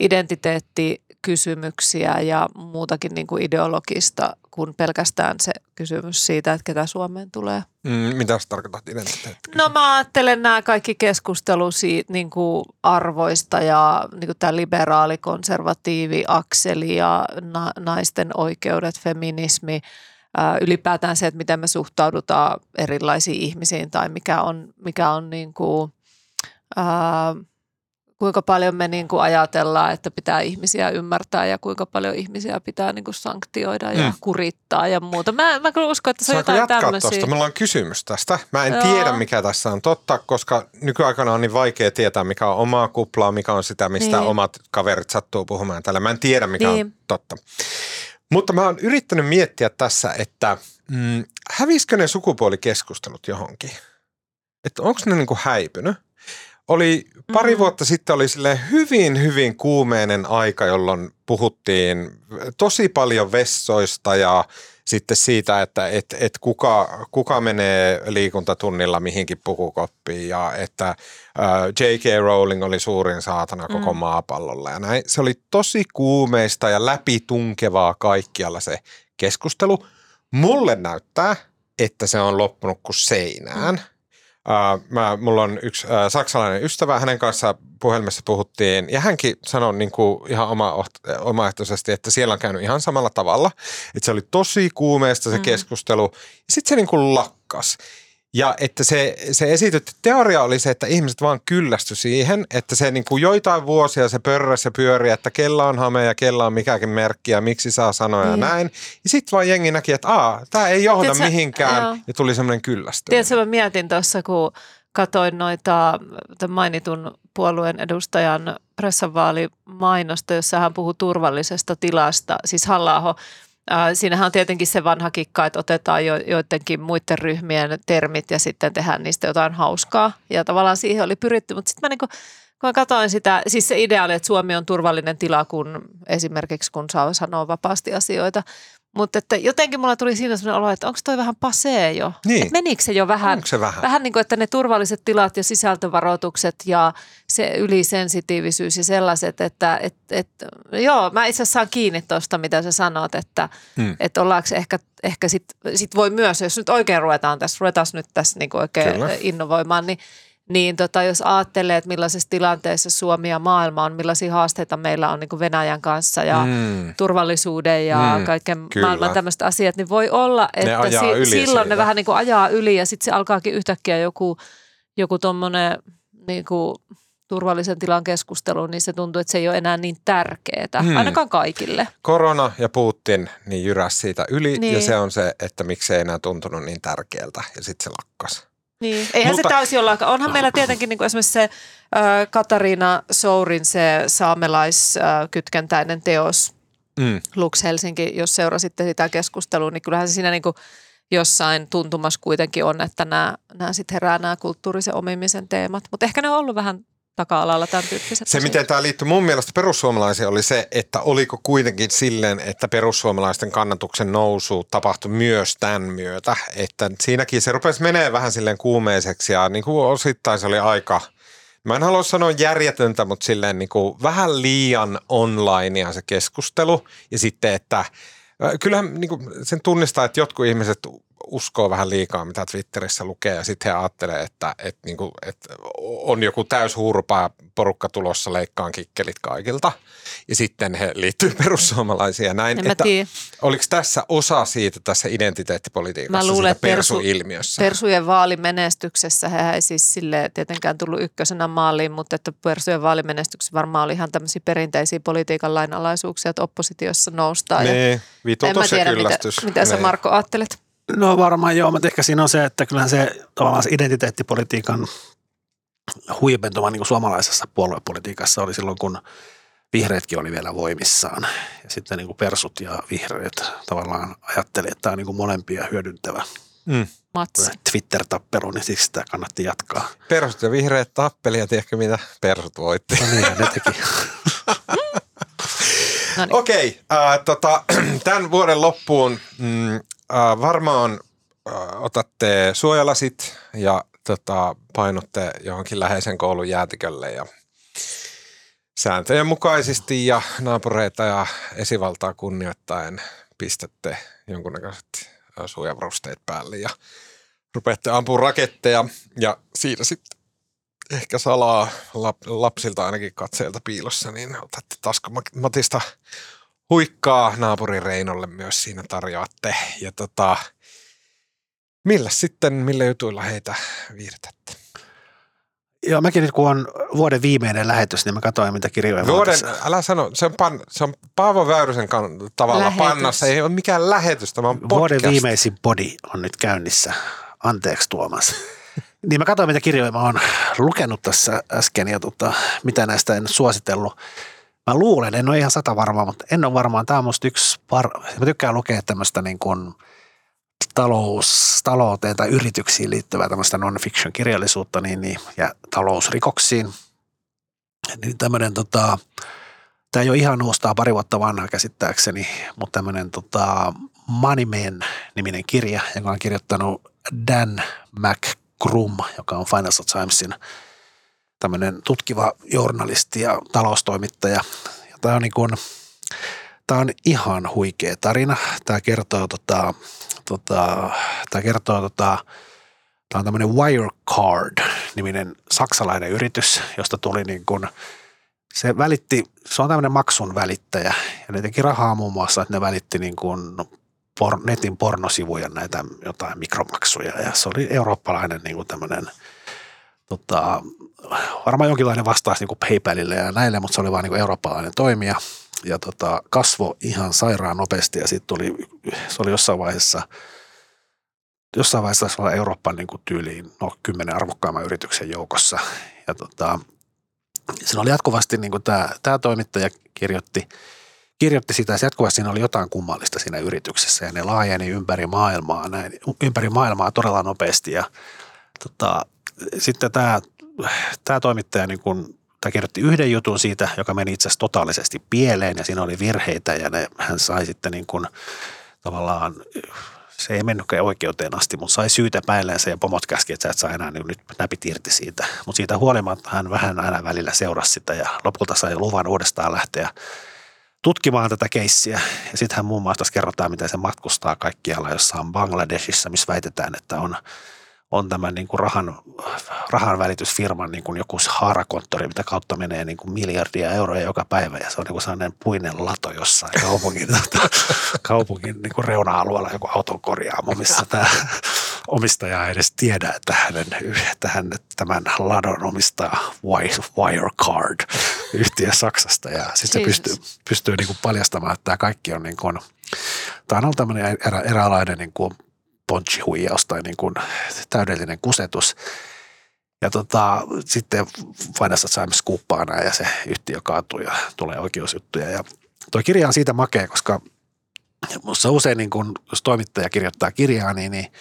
identiteettikysymyksiä ja muutakin niin kuin ideologista kuin pelkästään se kysymys siitä, että ketä Suomeen tulee. Mm, mitä sä tarkoitat identiteetti? No mä ajattelen nämä kaikki keskustelu siitä niin kuin arvoista ja niin kuin tämä liberaali, konservatiivi, akseli ja na- naisten oikeudet, feminismi, ää, ylipäätään se, että miten me suhtaudutaan erilaisiin ihmisiin tai mikä on, mikä on niin kuin, ää, kuinka paljon me niin kuin ajatellaan, että pitää ihmisiä ymmärtää ja kuinka paljon ihmisiä pitää niin kuin sanktioida ja mm. kurittaa ja muuta. Mä, mä kyllä uskon, että se Saanko on jotain tämmöisiä. Tuosta? Meillä on kysymys tästä. Mä en Joo. tiedä, mikä tässä on totta, koska nykyaikana on niin vaikea tietää, mikä on omaa kuplaa, mikä on sitä, mistä niin. omat kaverit sattuu puhumaan tällä. Mä en tiedä, mikä niin. on totta. Mutta mä oon yrittänyt miettiä tässä, että mm, hävisikö ne sukupuolikeskustelut johonkin? Että onko ne niinku häipynyt? Oli pari mm-hmm. vuotta sitten oli sille hyvin, hyvin kuumeinen aika, jolloin puhuttiin tosi paljon vessoista ja sitten siitä, että et, et kuka, kuka menee liikuntatunnilla mihinkin pukukoppiin ja että J.K. Rowling oli suurin saatana koko mm. maapallolla ja näin. Se oli tosi kuumeista ja läpitunkevaa kaikkialla se keskustelu. Mulle näyttää, että se on loppunut kuin seinään. Mm Uh, mä, mulla on yksi uh, saksalainen ystävä, hänen kanssa puhelimessa puhuttiin, ja hänkin sanoi niin kuin ihan oma, omaehtoisesti, että siellä on käynyt ihan samalla tavalla. Että se oli tosi kuumeesta se mm. keskustelu, ja sitten se niin kuin lakkas. Ja että se, se esitetty teoria oli se, että ihmiset vaan kyllästy siihen, että se niin kuin joitain vuosia se pörräs ja pyöri, että kella on hame ja kella on mikäkin merkki ja miksi saa sanoa ja näin. Ja sitten vaan jengi näki, että aa, tämä ei johda Tiedätkö, mihinkään joo. ja tuli semmoinen kyllästyminen. Tiedätkö, mä mietin tuossa, kun katoin noita mainitun puolueen edustajan pressanvaalimainosta, jossa hän puhuu turvallisesta tilasta, siis halla siinähän on tietenkin se vanha kikka, että otetaan jo, joidenkin muiden ryhmien termit ja sitten tehdään niistä jotain hauskaa. Ja tavallaan siihen oli pyritty, mutta sitten mä niin kuin, kun mä katsoin sitä, siis se ideaali, että Suomi on turvallinen tila, kun esimerkiksi kun saa sanoa vapaasti asioita, mutta että jotenkin mulla tuli siinä sellainen olo, että onko toi vähän pasee jo? Niin. Että menikö se jo vähän? Onko se vähän? Vähän niin kuin, että ne turvalliset tilat ja sisältövaroitukset ja se ylisensitiivisyys ja sellaiset, että et, et, joo, mä itse asiassa saan kiinni tuosta, mitä sä sanot, että hmm. et ollaanko ehkä, ehkä sit, sit voi myös, jos nyt oikein ruvetaan tässä, ruvetaan nyt tässä niin oikein Kyllä. innovoimaan, niin niin tota, jos ajattelee, että millaisessa tilanteessa Suomi ja maailma on, millaisia haasteita meillä on niin kuin Venäjän kanssa ja mm. turvallisuuden ja mm, kaiken kyllä. maailman tämmöistä asiat, niin voi olla, että si- silloin siitä. ne vähän niin kuin ajaa yli ja sitten se alkaakin yhtäkkiä joku, joku tuommoinen niin kuin turvallisen tilan keskustelu, niin se tuntuu, että se ei ole enää niin tärkeää, hmm. ainakaan kaikille. Korona ja Putin niin jyräs siitä yli niin. ja se on se, että miksi ei enää tuntunut niin tärkeältä ja sitten se lakkas. Niin, eihän Mutta, se täysin olla. Onhan meillä tietenkin niin kuin esimerkiksi se äh, Katariina Sourin se saamelaiskytkentäinen äh, teos mm. Lux Helsinki, jos seurasitte sitä keskustelua, niin kyllähän se siinä niin kuin jossain tuntumassa kuitenkin on, että nämä, nämä sitten herää nämä kulttuurisen omimisen teemat. Mutta ehkä ne on ollut vähän taka-alalla tämän tyyppiset Se, asiat. miten tämä liittyy mun mielestä perussuomalaisiin, oli se, että oliko kuitenkin silleen, että perussuomalaisten kannatuksen nousu tapahtui myös tämän myötä. Että siinäkin se rupesi menee vähän silleen kuumeiseksi ja niin kuin osittain se oli aika – Mä en halua sanoa järjetöntä, mutta silleen niin kuin vähän liian onlinea se keskustelu. Ja sitten, että kyllähän niin kuin sen tunnistaa, että jotkut ihmiset uskoo vähän liikaa, mitä Twitterissä lukee, ja sitten he ajattelee, että, että, niin kuin, että on joku täys hurpaa porukka tulossa leikkaan kikkelit kaikilta, ja sitten he liittyy perussuomalaisiin ja näin. En että oliko tässä osa siitä tässä identiteettipolitiikassa, Mä luulen, siitä että persu- persuilmiössä? Persujen vaalimenestyksessä he ei siis sille tietenkään tullut ykkösenä maaliin, mutta että Persujen vaalimenestyksessä varmaan oli ihan tämmöisiä perinteisiä politiikan lainalaisuuksia, että oppositiossa noustaan. ja Niin, en mä tiedä, mitä, kyllästys. mitä sä Niin. Marko ajattelet. No varmaan joo, mutta ehkä siinä on se, että kyllähän se tavallaan se identiteettipolitiikan huipentuma niin kuin suomalaisessa puoluepolitiikassa oli silloin, kun vihreätkin oli vielä voimissaan. Ja sitten niin kuin persut ja vihreät tavallaan ajatteli, että tämä on niin kuin molempia hyödyntävä Mm. Twitter-tappelu, niin siksi sitä kannatti jatkaa. Persut ja vihreät tappeli ja tiedätkö mitä? Persut voitti. No niin, ne teki. No niin. Okei, äh, tota, tämän vuoden loppuun mm, äh, varmaan äh, otatte suojalasit ja tota, painutte johonkin läheisen koulun jäätikölle ja sääntöjen mukaisesti ja naapureita ja esivaltaa kunnioittaen pistätte jonkunnäköiset äh, suojavarusteet päälle ja rupeatte ampumaan raketteja. Ja siinä sitten ehkä salaa lap, lapsilta ainakin katseelta piilossa, niin otatte taskumatista huikkaa naapurin Reinolle myös siinä tarjoatte. Ja tota, millä sitten, millä jutuilla heitä viihdytätte? Joo, mäkin nyt kun on vuoden viimeinen lähetys, niin mä katsoin, mitä kirjoja Vuoden, tässä- älä sano, se on, pan, se on Paavo Väyrysen kan, tavalla Lähetys. pannassa. Ei ole mikään lähetys, tämä on Vuoden podcast. viimeisin body on nyt käynnissä. Anteeksi Tuomas. niin mä katsoin, mitä kirjoja mä oon lukenut tässä äsken ja tota, mitä näistä en suositellut. Mä luulen, en ole ihan sata varmaa, mutta en ole varmaan. Tämä on musta yksi par... Mä tykkään lukea tämmöistä niin kuin talous, talouteen tai yrityksiin liittyvää tämmöistä non-fiction kirjallisuutta niin, niin, ja talousrikoksiin. Niin tämmöinen tota, Tämä ei ole ihan uustaa pari vuotta vanha käsittääkseni, mutta tämmöinen tota Moneyman-niminen kirja, joka on kirjoittanut Dan McCrum, joka on Financial Timesin tämmöinen tutkiva journalisti ja taloustoimittaja. Ja tämä on niin kuin, tämä on ihan huikea tarina. Tämä kertoo tota, tota, tämä kertoo tota, Tämä on tämmöinen Wirecard-niminen saksalainen yritys, josta tuli niin kuin, se välitti, se on tämmöinen maksun välittäjä ja ne teki rahaa muun muassa, että ne välitti niin kuin por, netin pornosivuja näitä jotain mikromaksuja ja se oli eurooppalainen niin kuin tämmöinen tota, varmaan jonkinlainen vastaus niin kuin PayPalille ja näille, mutta se oli vain niin eurooppalainen toimija ja tota, kasvo ihan sairaan nopeasti ja sitten tuli, se oli jossain vaiheessa jossain vaiheessa taisi Euroopan niin kuin tyyliin no, kymmenen arvokkaamman yrityksen joukossa. Ja tota, siinä oli jatkuvasti, niin kuin tämä, tämä toimittaja kirjoitti, kirjoitti sitä, että jatkuvasti siinä oli jotain kummallista siinä yrityksessä ja ne laajeni ympäri maailmaa, näin, ympäri maailmaa todella nopeasti. Ja tota, sitten tämä, tämä toimittaja niin kuin, tämä kirjoitti yhden jutun siitä, joka meni itse asiassa totaalisesti pieleen ja siinä oli virheitä ja ne, hän sai sitten niin kuin, tavallaan se ei mennytkään oikeuteen asti, mutta sai syytä päälleensä ja pomot käski, että sä et saa enää niin nyt näpit irti siitä. Mutta siitä huolimatta hän vähän aina välillä seurasi sitä ja lopulta sai luvan uudestaan lähteä tutkimaan tätä keissiä. Ja sitten hän muun muassa kerrotaan, miten se matkustaa kaikkialla jossain Bangladesissa, missä väitetään, että on, on tämän niin kuin rahan, rahan välitysfirman niin kuin joku haarakonttori, mitä kautta menee niin kuin miljardia euroja joka päivä. Ja se on niin kuin sellainen puinen lato jossain kaupungin, tota, kaupungin niin kuin reuna-alueella joku auton korjaamo, missä tämä omistaja ei edes tiedä, että, hänen, että hän tämän ladon omistaa Wi- Wirecard yhtiö Saksasta. Ja sitten se pystyy, pystyy niin kuin paljastamaan, että tämä kaikki on niin kuin, tämä on ollut tämmöinen erä, eräänlainen niin kuin ponchihuijaus tai niin kuin täydellinen kusetus. Ja tota, sitten Financial Times skuuppaa nämä ja se yhtiö kaatuu ja tulee oikeusjuttuja. Ja tuo kirja on siitä makea, koska minusta usein niin kun, jos toimittaja kirjoittaa kirjaa, niin, niin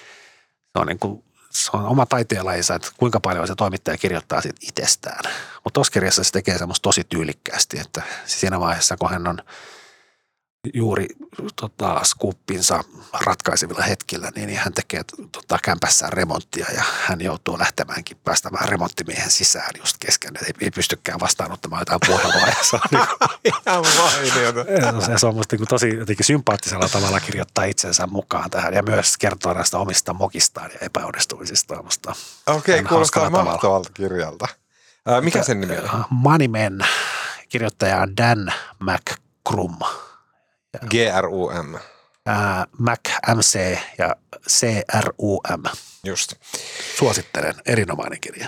se on, niin kuin, se on oma taiteenlajinsa, että kuinka paljon se toimittaja kirjoittaa siitä itsestään. Mutta tuossa kirjassa se tekee semmoista tosi tyylikkäästi, että siinä vaiheessa, kun hän on juuri tota, skuppinsa ratkaisevilla hetkillä, niin hän tekee tota, kämpässään remonttia ja hän joutuu lähtemäänkin päästämään remonttimiehen sisään just kesken, ei, ei pystykään vastaanottamaan jotain puhelua. Ja se on, niin Ihan se, se on musta niin tosi jotenkin sympaattisella tavalla kirjoittaa itsensä mukaan tähän ja myös kertoa näistä omista mokistaan ja epäonnistumisistaan. Okei, Ihan kuulostaa mahtavalta kirjalta. Ää, mikä sen nimi oli? Money Men, kirjoittaja on Dan McCrum. G-R-U-M. Ää, Mac MC ja CRUM. Just. Suosittelen, erinomainen kirja.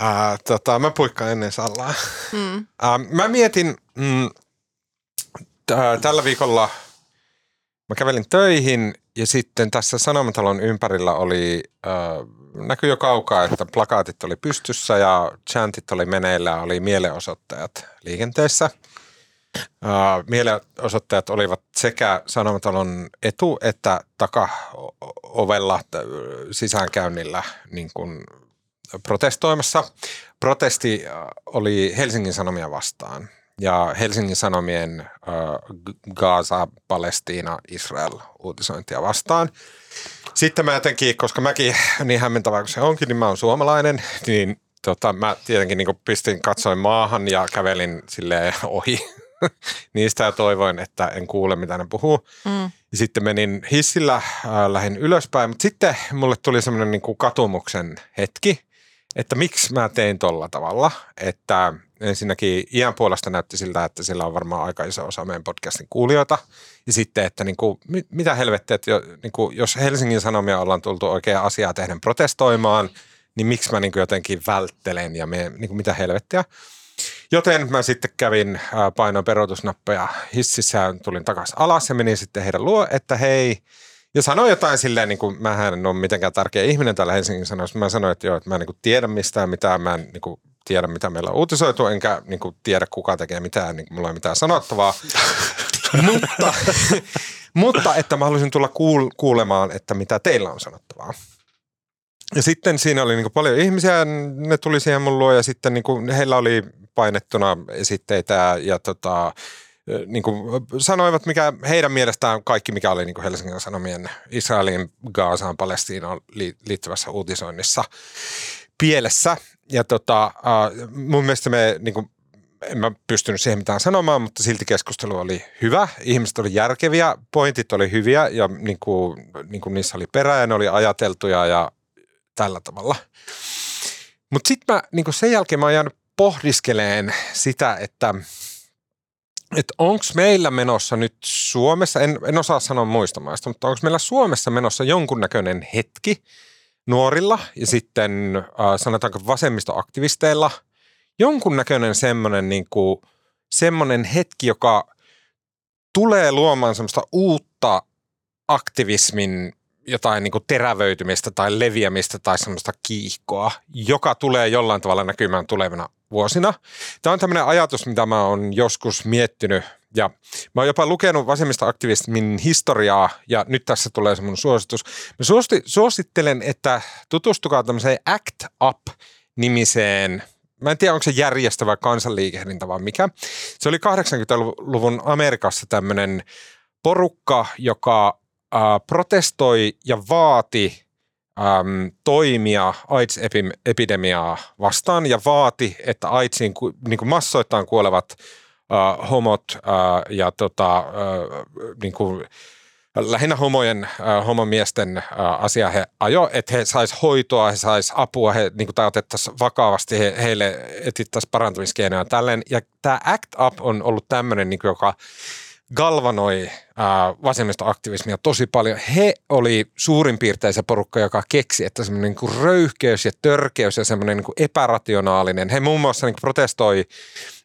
Ää, tota, mä puikkaan ennen Sallaa. Mm. Ää, mä mietin, mm, t- tällä viikolla mä kävelin töihin ja sitten tässä Sanomatalon ympärillä oli, äh, näkyi jo kaukaa, että plakaatit oli pystyssä ja chantit oli meneillä, oli mielenosoittajat liikenteessä. Mielenosoittajat olivat sekä Sanomatalon etu- että takaovella sisäänkäynnillä niin kuin protestoimassa. Protesti oli Helsingin Sanomia vastaan ja Helsingin Sanomien Gaza, Palestiina, Israel uutisointia vastaan. Sitten mä jotenkin, koska mäkin niin hämmentävää kuin se onkin, niin mä oon suomalainen, niin tota, mä tietenkin niin pistin katsoin maahan ja kävelin sille ohi niistä ja toivoin, että en kuule mitä ne puhuu. Mm. Ja sitten menin hissillä, äh, lähdin ylöspäin, mutta sitten mulle tuli semmoinen niin kuin katumuksen hetki, että miksi mä tein tolla tavalla, että ensinnäkin iän puolesta näytti siltä, että sillä on varmaan aika iso osa meidän podcastin kuulijoita. Ja sitten, että niin kuin, mit- mitä helvettiä, että jo, niin kuin, jos Helsingin Sanomia ollaan tultu oikeaa asiaa tehden protestoimaan, niin miksi mä niin kuin jotenkin välttelen ja me, niin kuin mitä helvettiä. Joten mä sitten kävin äh, painoin peruutusnappeja hississä tulin takaisin alas ja menin sitten heidän luo, että hei, ja sanoin jotain silleen, niin kuin mähän en ole mitenkään tärkeä ihminen täällä Helsingin sanoissa. Mä sanoin, että joo, että mä en niin kuin tiedä mistään mitään, mä en niin kuin tiedä mitä meillä on uutisoitu, enkä niin kuin tiedä kuka tekee mitään, niin kuin mulla ei mitään sanottavaa. mutta, mutta että mä haluaisin tulla kuul- kuulemaan, että mitä teillä on sanottavaa. Ja sitten siinä oli niin kuin paljon ihmisiä, ne tuli siihen mun luo ja sitten niin kuin heillä oli painettuna esitteitä ja, tota, niin kuin sanoivat, mikä heidän mielestään kaikki, mikä oli niin kuin Helsingin Sanomien Israelin, Gazaan, Palestiinaan li- liittyvässä uutisoinnissa pielessä. Ja tota, mun mielestä me, niin kuin, en mä pystynyt siihen mitään sanomaan, mutta silti keskustelu oli hyvä. Ihmiset oli järkeviä, pointit oli hyviä ja niin kuin, niin kuin niissä oli perää ja ne oli ajateltuja ja tällä tavalla. Mutta sitten mä niin sen jälkeen mä oon jäänyt pohdiskeleen sitä, että että onko meillä menossa nyt Suomessa, en, en osaa sanoa muista maista, mutta onko meillä Suomessa menossa jonkunnäköinen hetki nuorilla ja sitten äh, sanotaanko vasemmistoaktivisteilla, jonkunnäköinen semmoinen, niin kuin, semmoinen hetki, joka tulee luomaan semmoista uutta aktivismin jotain niin terävöitymistä tai leviämistä tai semmoista kiihkoa, joka tulee jollain tavalla näkymään tulevina vuosina. Tämä on tämmöinen ajatus, mitä mä oon joskus miettinyt ja mä oon jopa lukenut vasemmistoaktivismin historiaa ja nyt tässä tulee semmoinen suositus. Mä suosti, suosittelen, että tutustukaa tämmöiseen ACT Up-nimiseen Mä en tiedä, onko se järjestö vai kansanliikehdintä vai mikä. Se oli 80-luvun Amerikassa tämmöinen porukka, joka protestoi ja vaati äm, toimia AIDS-epidemiaa vastaan ja vaati, että AIDSiin ku, niin kuin massoittain kuolevat äh, homot äh, ja tota, äh, niin kuin, lähinnä homojen, äh, homomiesten äh, asia he ajo, että he sais hoitoa, he sais apua, he niin kuin otettaisiin vakavasti, he, heille etsittäisiin parantumiskeinoja tälleen. Ja tämä ACT UP on ollut tämmöinen, niin joka galvanoi vasemmistoaktivismia tosi paljon. He oli suurin piirtein se porukka, joka keksi, että semmoinen niin röyhkeys ja törkeys ja semmoinen niin epärationaalinen. He muun muassa niin protestoi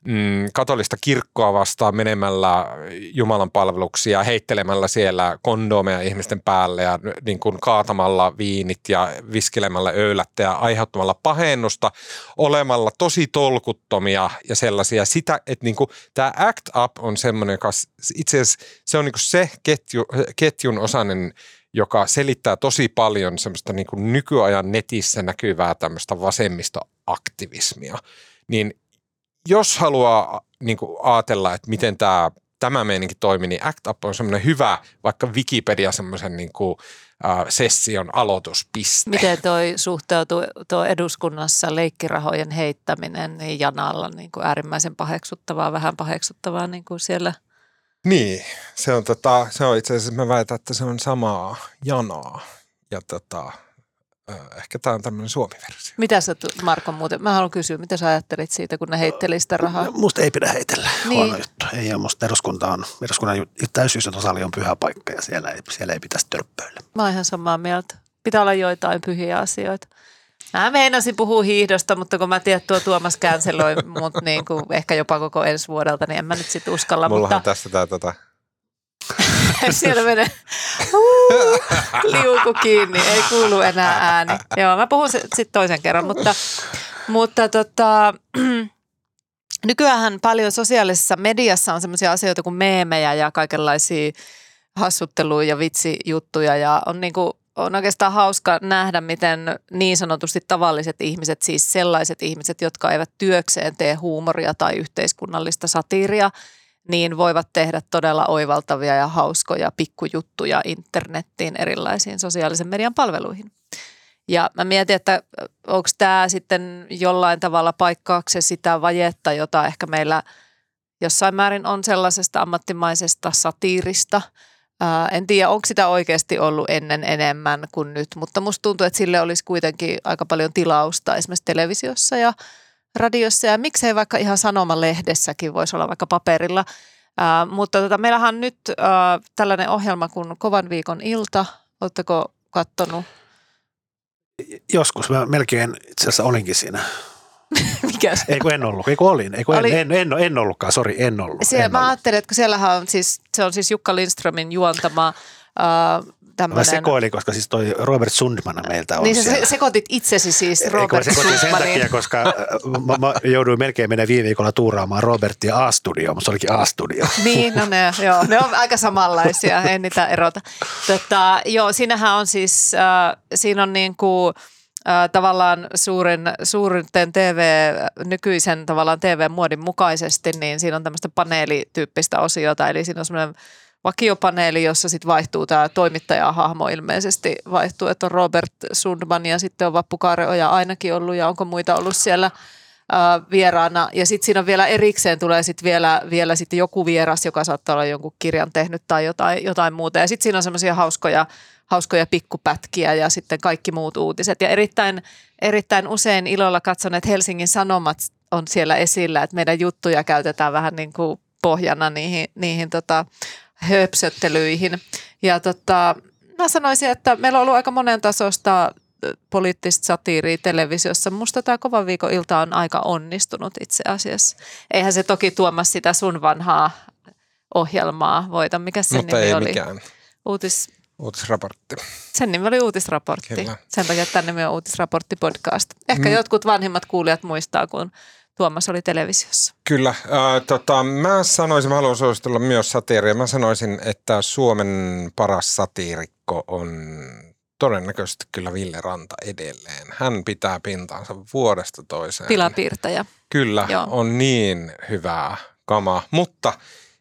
mm, katolista kirkkoa vastaan menemällä Jumalan palveluksia, heittelemällä siellä kondomeja ihmisten päälle ja niin kuin kaatamalla viinit ja viskilemällä öylättä ja aiheuttamalla pahennusta, olemalla tosi tolkuttomia ja sellaisia. Sitä, että niin kuin, tämä ACT UP on semmoinen, joka itse asiassa se on niin kuin se ketju, ketjun osainen, joka selittää tosi paljon semmoista niin kuin nykyajan netissä näkyvää tämmöistä vasemmistoaktivismia. Niin jos haluaa niin kuin ajatella, että miten tämä tämä meininki toimi, niin Act Up on semmoinen hyvä, vaikka Wikipedia semmoisen niin kuin, äh, session aloituspiste. Miten toi suhteutuu tuo eduskunnassa leikkirahojen heittäminen niin janalla niin kuin äärimmäisen paheksuttavaa, vähän paheksuttavaa niin kuin siellä – niin, se on, tota, se on itse asiassa, mä väitän, että se on samaa janaa. Ja tota, ehkä tämä on tämmöinen suomi-versio. Mitä sä, Marko, muuten, mä haluan kysyä, mitä sä ajattelit siitä, kun ne heitteli sitä rahaa? No, musta ei pidä heitellä, niin. huono juttu. Ei ole, musta eduskunta on, eduskunnan täysyysotosali on pyhä paikka ja siellä ei, siellä ei pitäisi törppöillä. Mä oon ihan samaa mieltä. Pitää olla joitain pyhiä asioita. Mä meinasin puhua hiihdosta, mutta kun mä tiedän, että tuo Tuomas canceloi mut niin kuin ehkä jopa koko ensi vuodelta, niin en mä nyt sit uskalla. Mullahan mutta... tässä tää tota... Siellä menee uh, liuku kiinni, ei kuulu enää ääni. Joo, mä puhun sitten toisen kerran, mutta, mutta tota, nykyään paljon sosiaalisessa mediassa on sellaisia asioita kuin meemejä ja kaikenlaisia hassutteluja ja vitsijuttuja ja on niin kuin on oikeastaan hauska nähdä, miten niin sanotusti tavalliset ihmiset, siis sellaiset ihmiset, jotka eivät työkseen tee huumoria tai yhteiskunnallista satiiria, niin voivat tehdä todella oivaltavia ja hauskoja pikkujuttuja internettiin erilaisiin sosiaalisen median palveluihin. Ja mä mietin, että onko tämä sitten jollain tavalla paikkaakse sitä vajetta, jota ehkä meillä jossain määrin on sellaisesta ammattimaisesta satiirista – Ää, en tiedä, onko sitä oikeasti ollut ennen enemmän kuin nyt, mutta musta tuntuu, että sille olisi kuitenkin aika paljon tilausta esimerkiksi televisiossa ja radiossa ja miksei vaikka ihan sanomalehdessäkin voisi olla vaikka paperilla. Ää, mutta tota, meillähän on nyt ää, tällainen ohjelma kuin Kovan viikon ilta. Oletteko kattonut? Joskus. Mä melkein itse asiassa olinkin siinä Mikä se? Ei kun en ollut, ei kun olin, ei kun Oli... en, en, en, en ollutkaan, sori, en ollut. Siellä, en mä ollut. ajattelin, että siellähän on siis, se on siis Jukka Lindströmin juontama äh, tämmönen... Mä sekoilin, koska siis toi Robert Sundman meiltä on Niin sä sekoitit itsesi siis Robert Sundmanin. sen takia, koska äh, mä, mä jouduin melkein mennä viime viikolla tuuraamaan Robertia A-studio, mutta se olikin A-studio. Niin, no ne, joo, ne on aika samanlaisia, en niitä erota. Tota, joo, siinähän on siis, äh, siinä on niin kuin – tavallaan suurin, suurten TV, nykyisen tavallaan TV-muodin mukaisesti, niin siinä on tämmöistä paneelityyppistä osiota, eli siinä on semmoinen vakiopaneeli, jossa sitten vaihtuu tämä toimittajahahmo ilmeisesti vaihtuu, että on Robert Sundman ja sitten on Vappu Kaareoja ainakin ollut ja onko muita ollut siellä vieraana. Ja sitten siinä on vielä erikseen tulee sitten vielä, vielä sitten joku vieras, joka saattaa olla jonkun kirjan tehnyt tai jotain, jotain muuta. Ja sitten siinä on semmoisia hauskoja hauskoja pikkupätkiä ja sitten kaikki muut uutiset. Ja erittäin, erittäin usein ilolla katson, että Helsingin Sanomat on siellä esillä, että meidän juttuja käytetään vähän niin kuin pohjana niihin, niihin tota, höpsöttelyihin. Ja tota, mä sanoisin, että meillä on ollut aika monen tasosta poliittista satiiria televisiossa. Musta tämä Kovan viikon ilta on aika onnistunut itse asiassa. Eihän se toki tuomassa sitä sun vanhaa ohjelmaa voita. Mikä sen Mutta nimi ei oli? mikään. Uutis, Uutisraportti. sen nimi oli Uutisraportti. Kyllä. Sen takia tämä nimi on Uutisraportti podcast. Ehkä Mm. jotkut vanhimmat kuulijat muistaa, kun Tuomas oli televisiossa. Kyllä. Äh, tota, mä sanoisin, mä haluan suositella myös satiiria. Mä sanoisin, että Suomen paras satiirikko on todennäköisesti kyllä Ville Ranta edelleen. Hän pitää pintaansa vuodesta toiseen. Pilapiirtäjä. Kyllä, Joo. on niin hyvää kamaa, mutta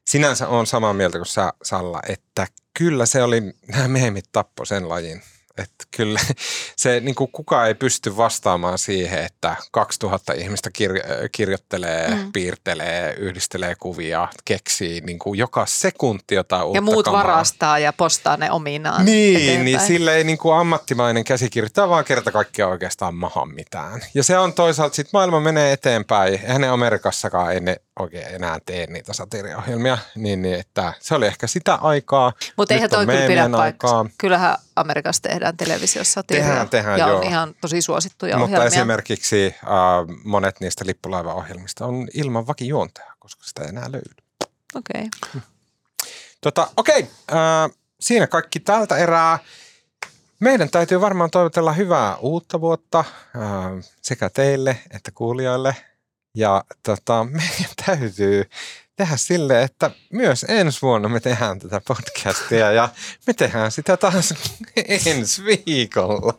sinänsä on samaa mieltä kuin sä, Salla, että kyllä se oli, nämä meemit tappo sen lajin. Että kyllä se, niin kuin kukaan ei pysty vastaamaan siihen, että 2000 ihmistä kir- kirjoittelee, Mm. piirtelee, yhdistelee kuvia, keksii niin kuin joka sekunti jotain uutta Ja muut kamaa. varastaa ja postaa ne ominaan Niin, eteenpäin. niin sille ei niin kuin ammattimainen käsikirjoittaja vaan kerta kaikkiaan oikeastaan maha mitään. Ja se on toisaalta, sitten maailma menee eteenpäin. Eihän ne Amerikassakaan ei ne oikein enää tee niitä satiiriohjelmia. Niin, niin että se oli ehkä sitä aikaa. Mutta eihän on toi kyllä pidä paikkaa. aikaa. Kyllähän Amerikassa tehdään televisiossa satiiria. Tehdään, tehdään, ja on joo. ihan tosi suosittuja Mutta ohjelmia. esimerkiksi äh, monet niistä lippulaivaohjelmista on ilman vakijuontajaa, koska sitä ei enää löydy. Okei. Tota, okei, äh, siinä kaikki tältä erää. Meidän täytyy varmaan toivotella hyvää uutta vuotta äh, sekä teille että kuulijoille. Ja tota, meidän täytyy tehdä sille, että myös ensi vuonna me tehdään tätä podcastia ja me tehdään sitä taas ensi viikolla.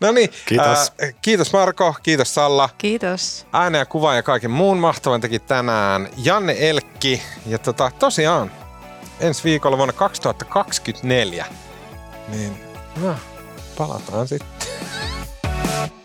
No niin, Kiitos. Äh, kiitos Marko, kiitos Salla. Kiitos. Äänen ja kuva ja kaiken muun mahtavan teki tänään Janne Elkki. Ja tota, tosiaan ensi viikolla vuonna 2024, niin no, palataan sitten.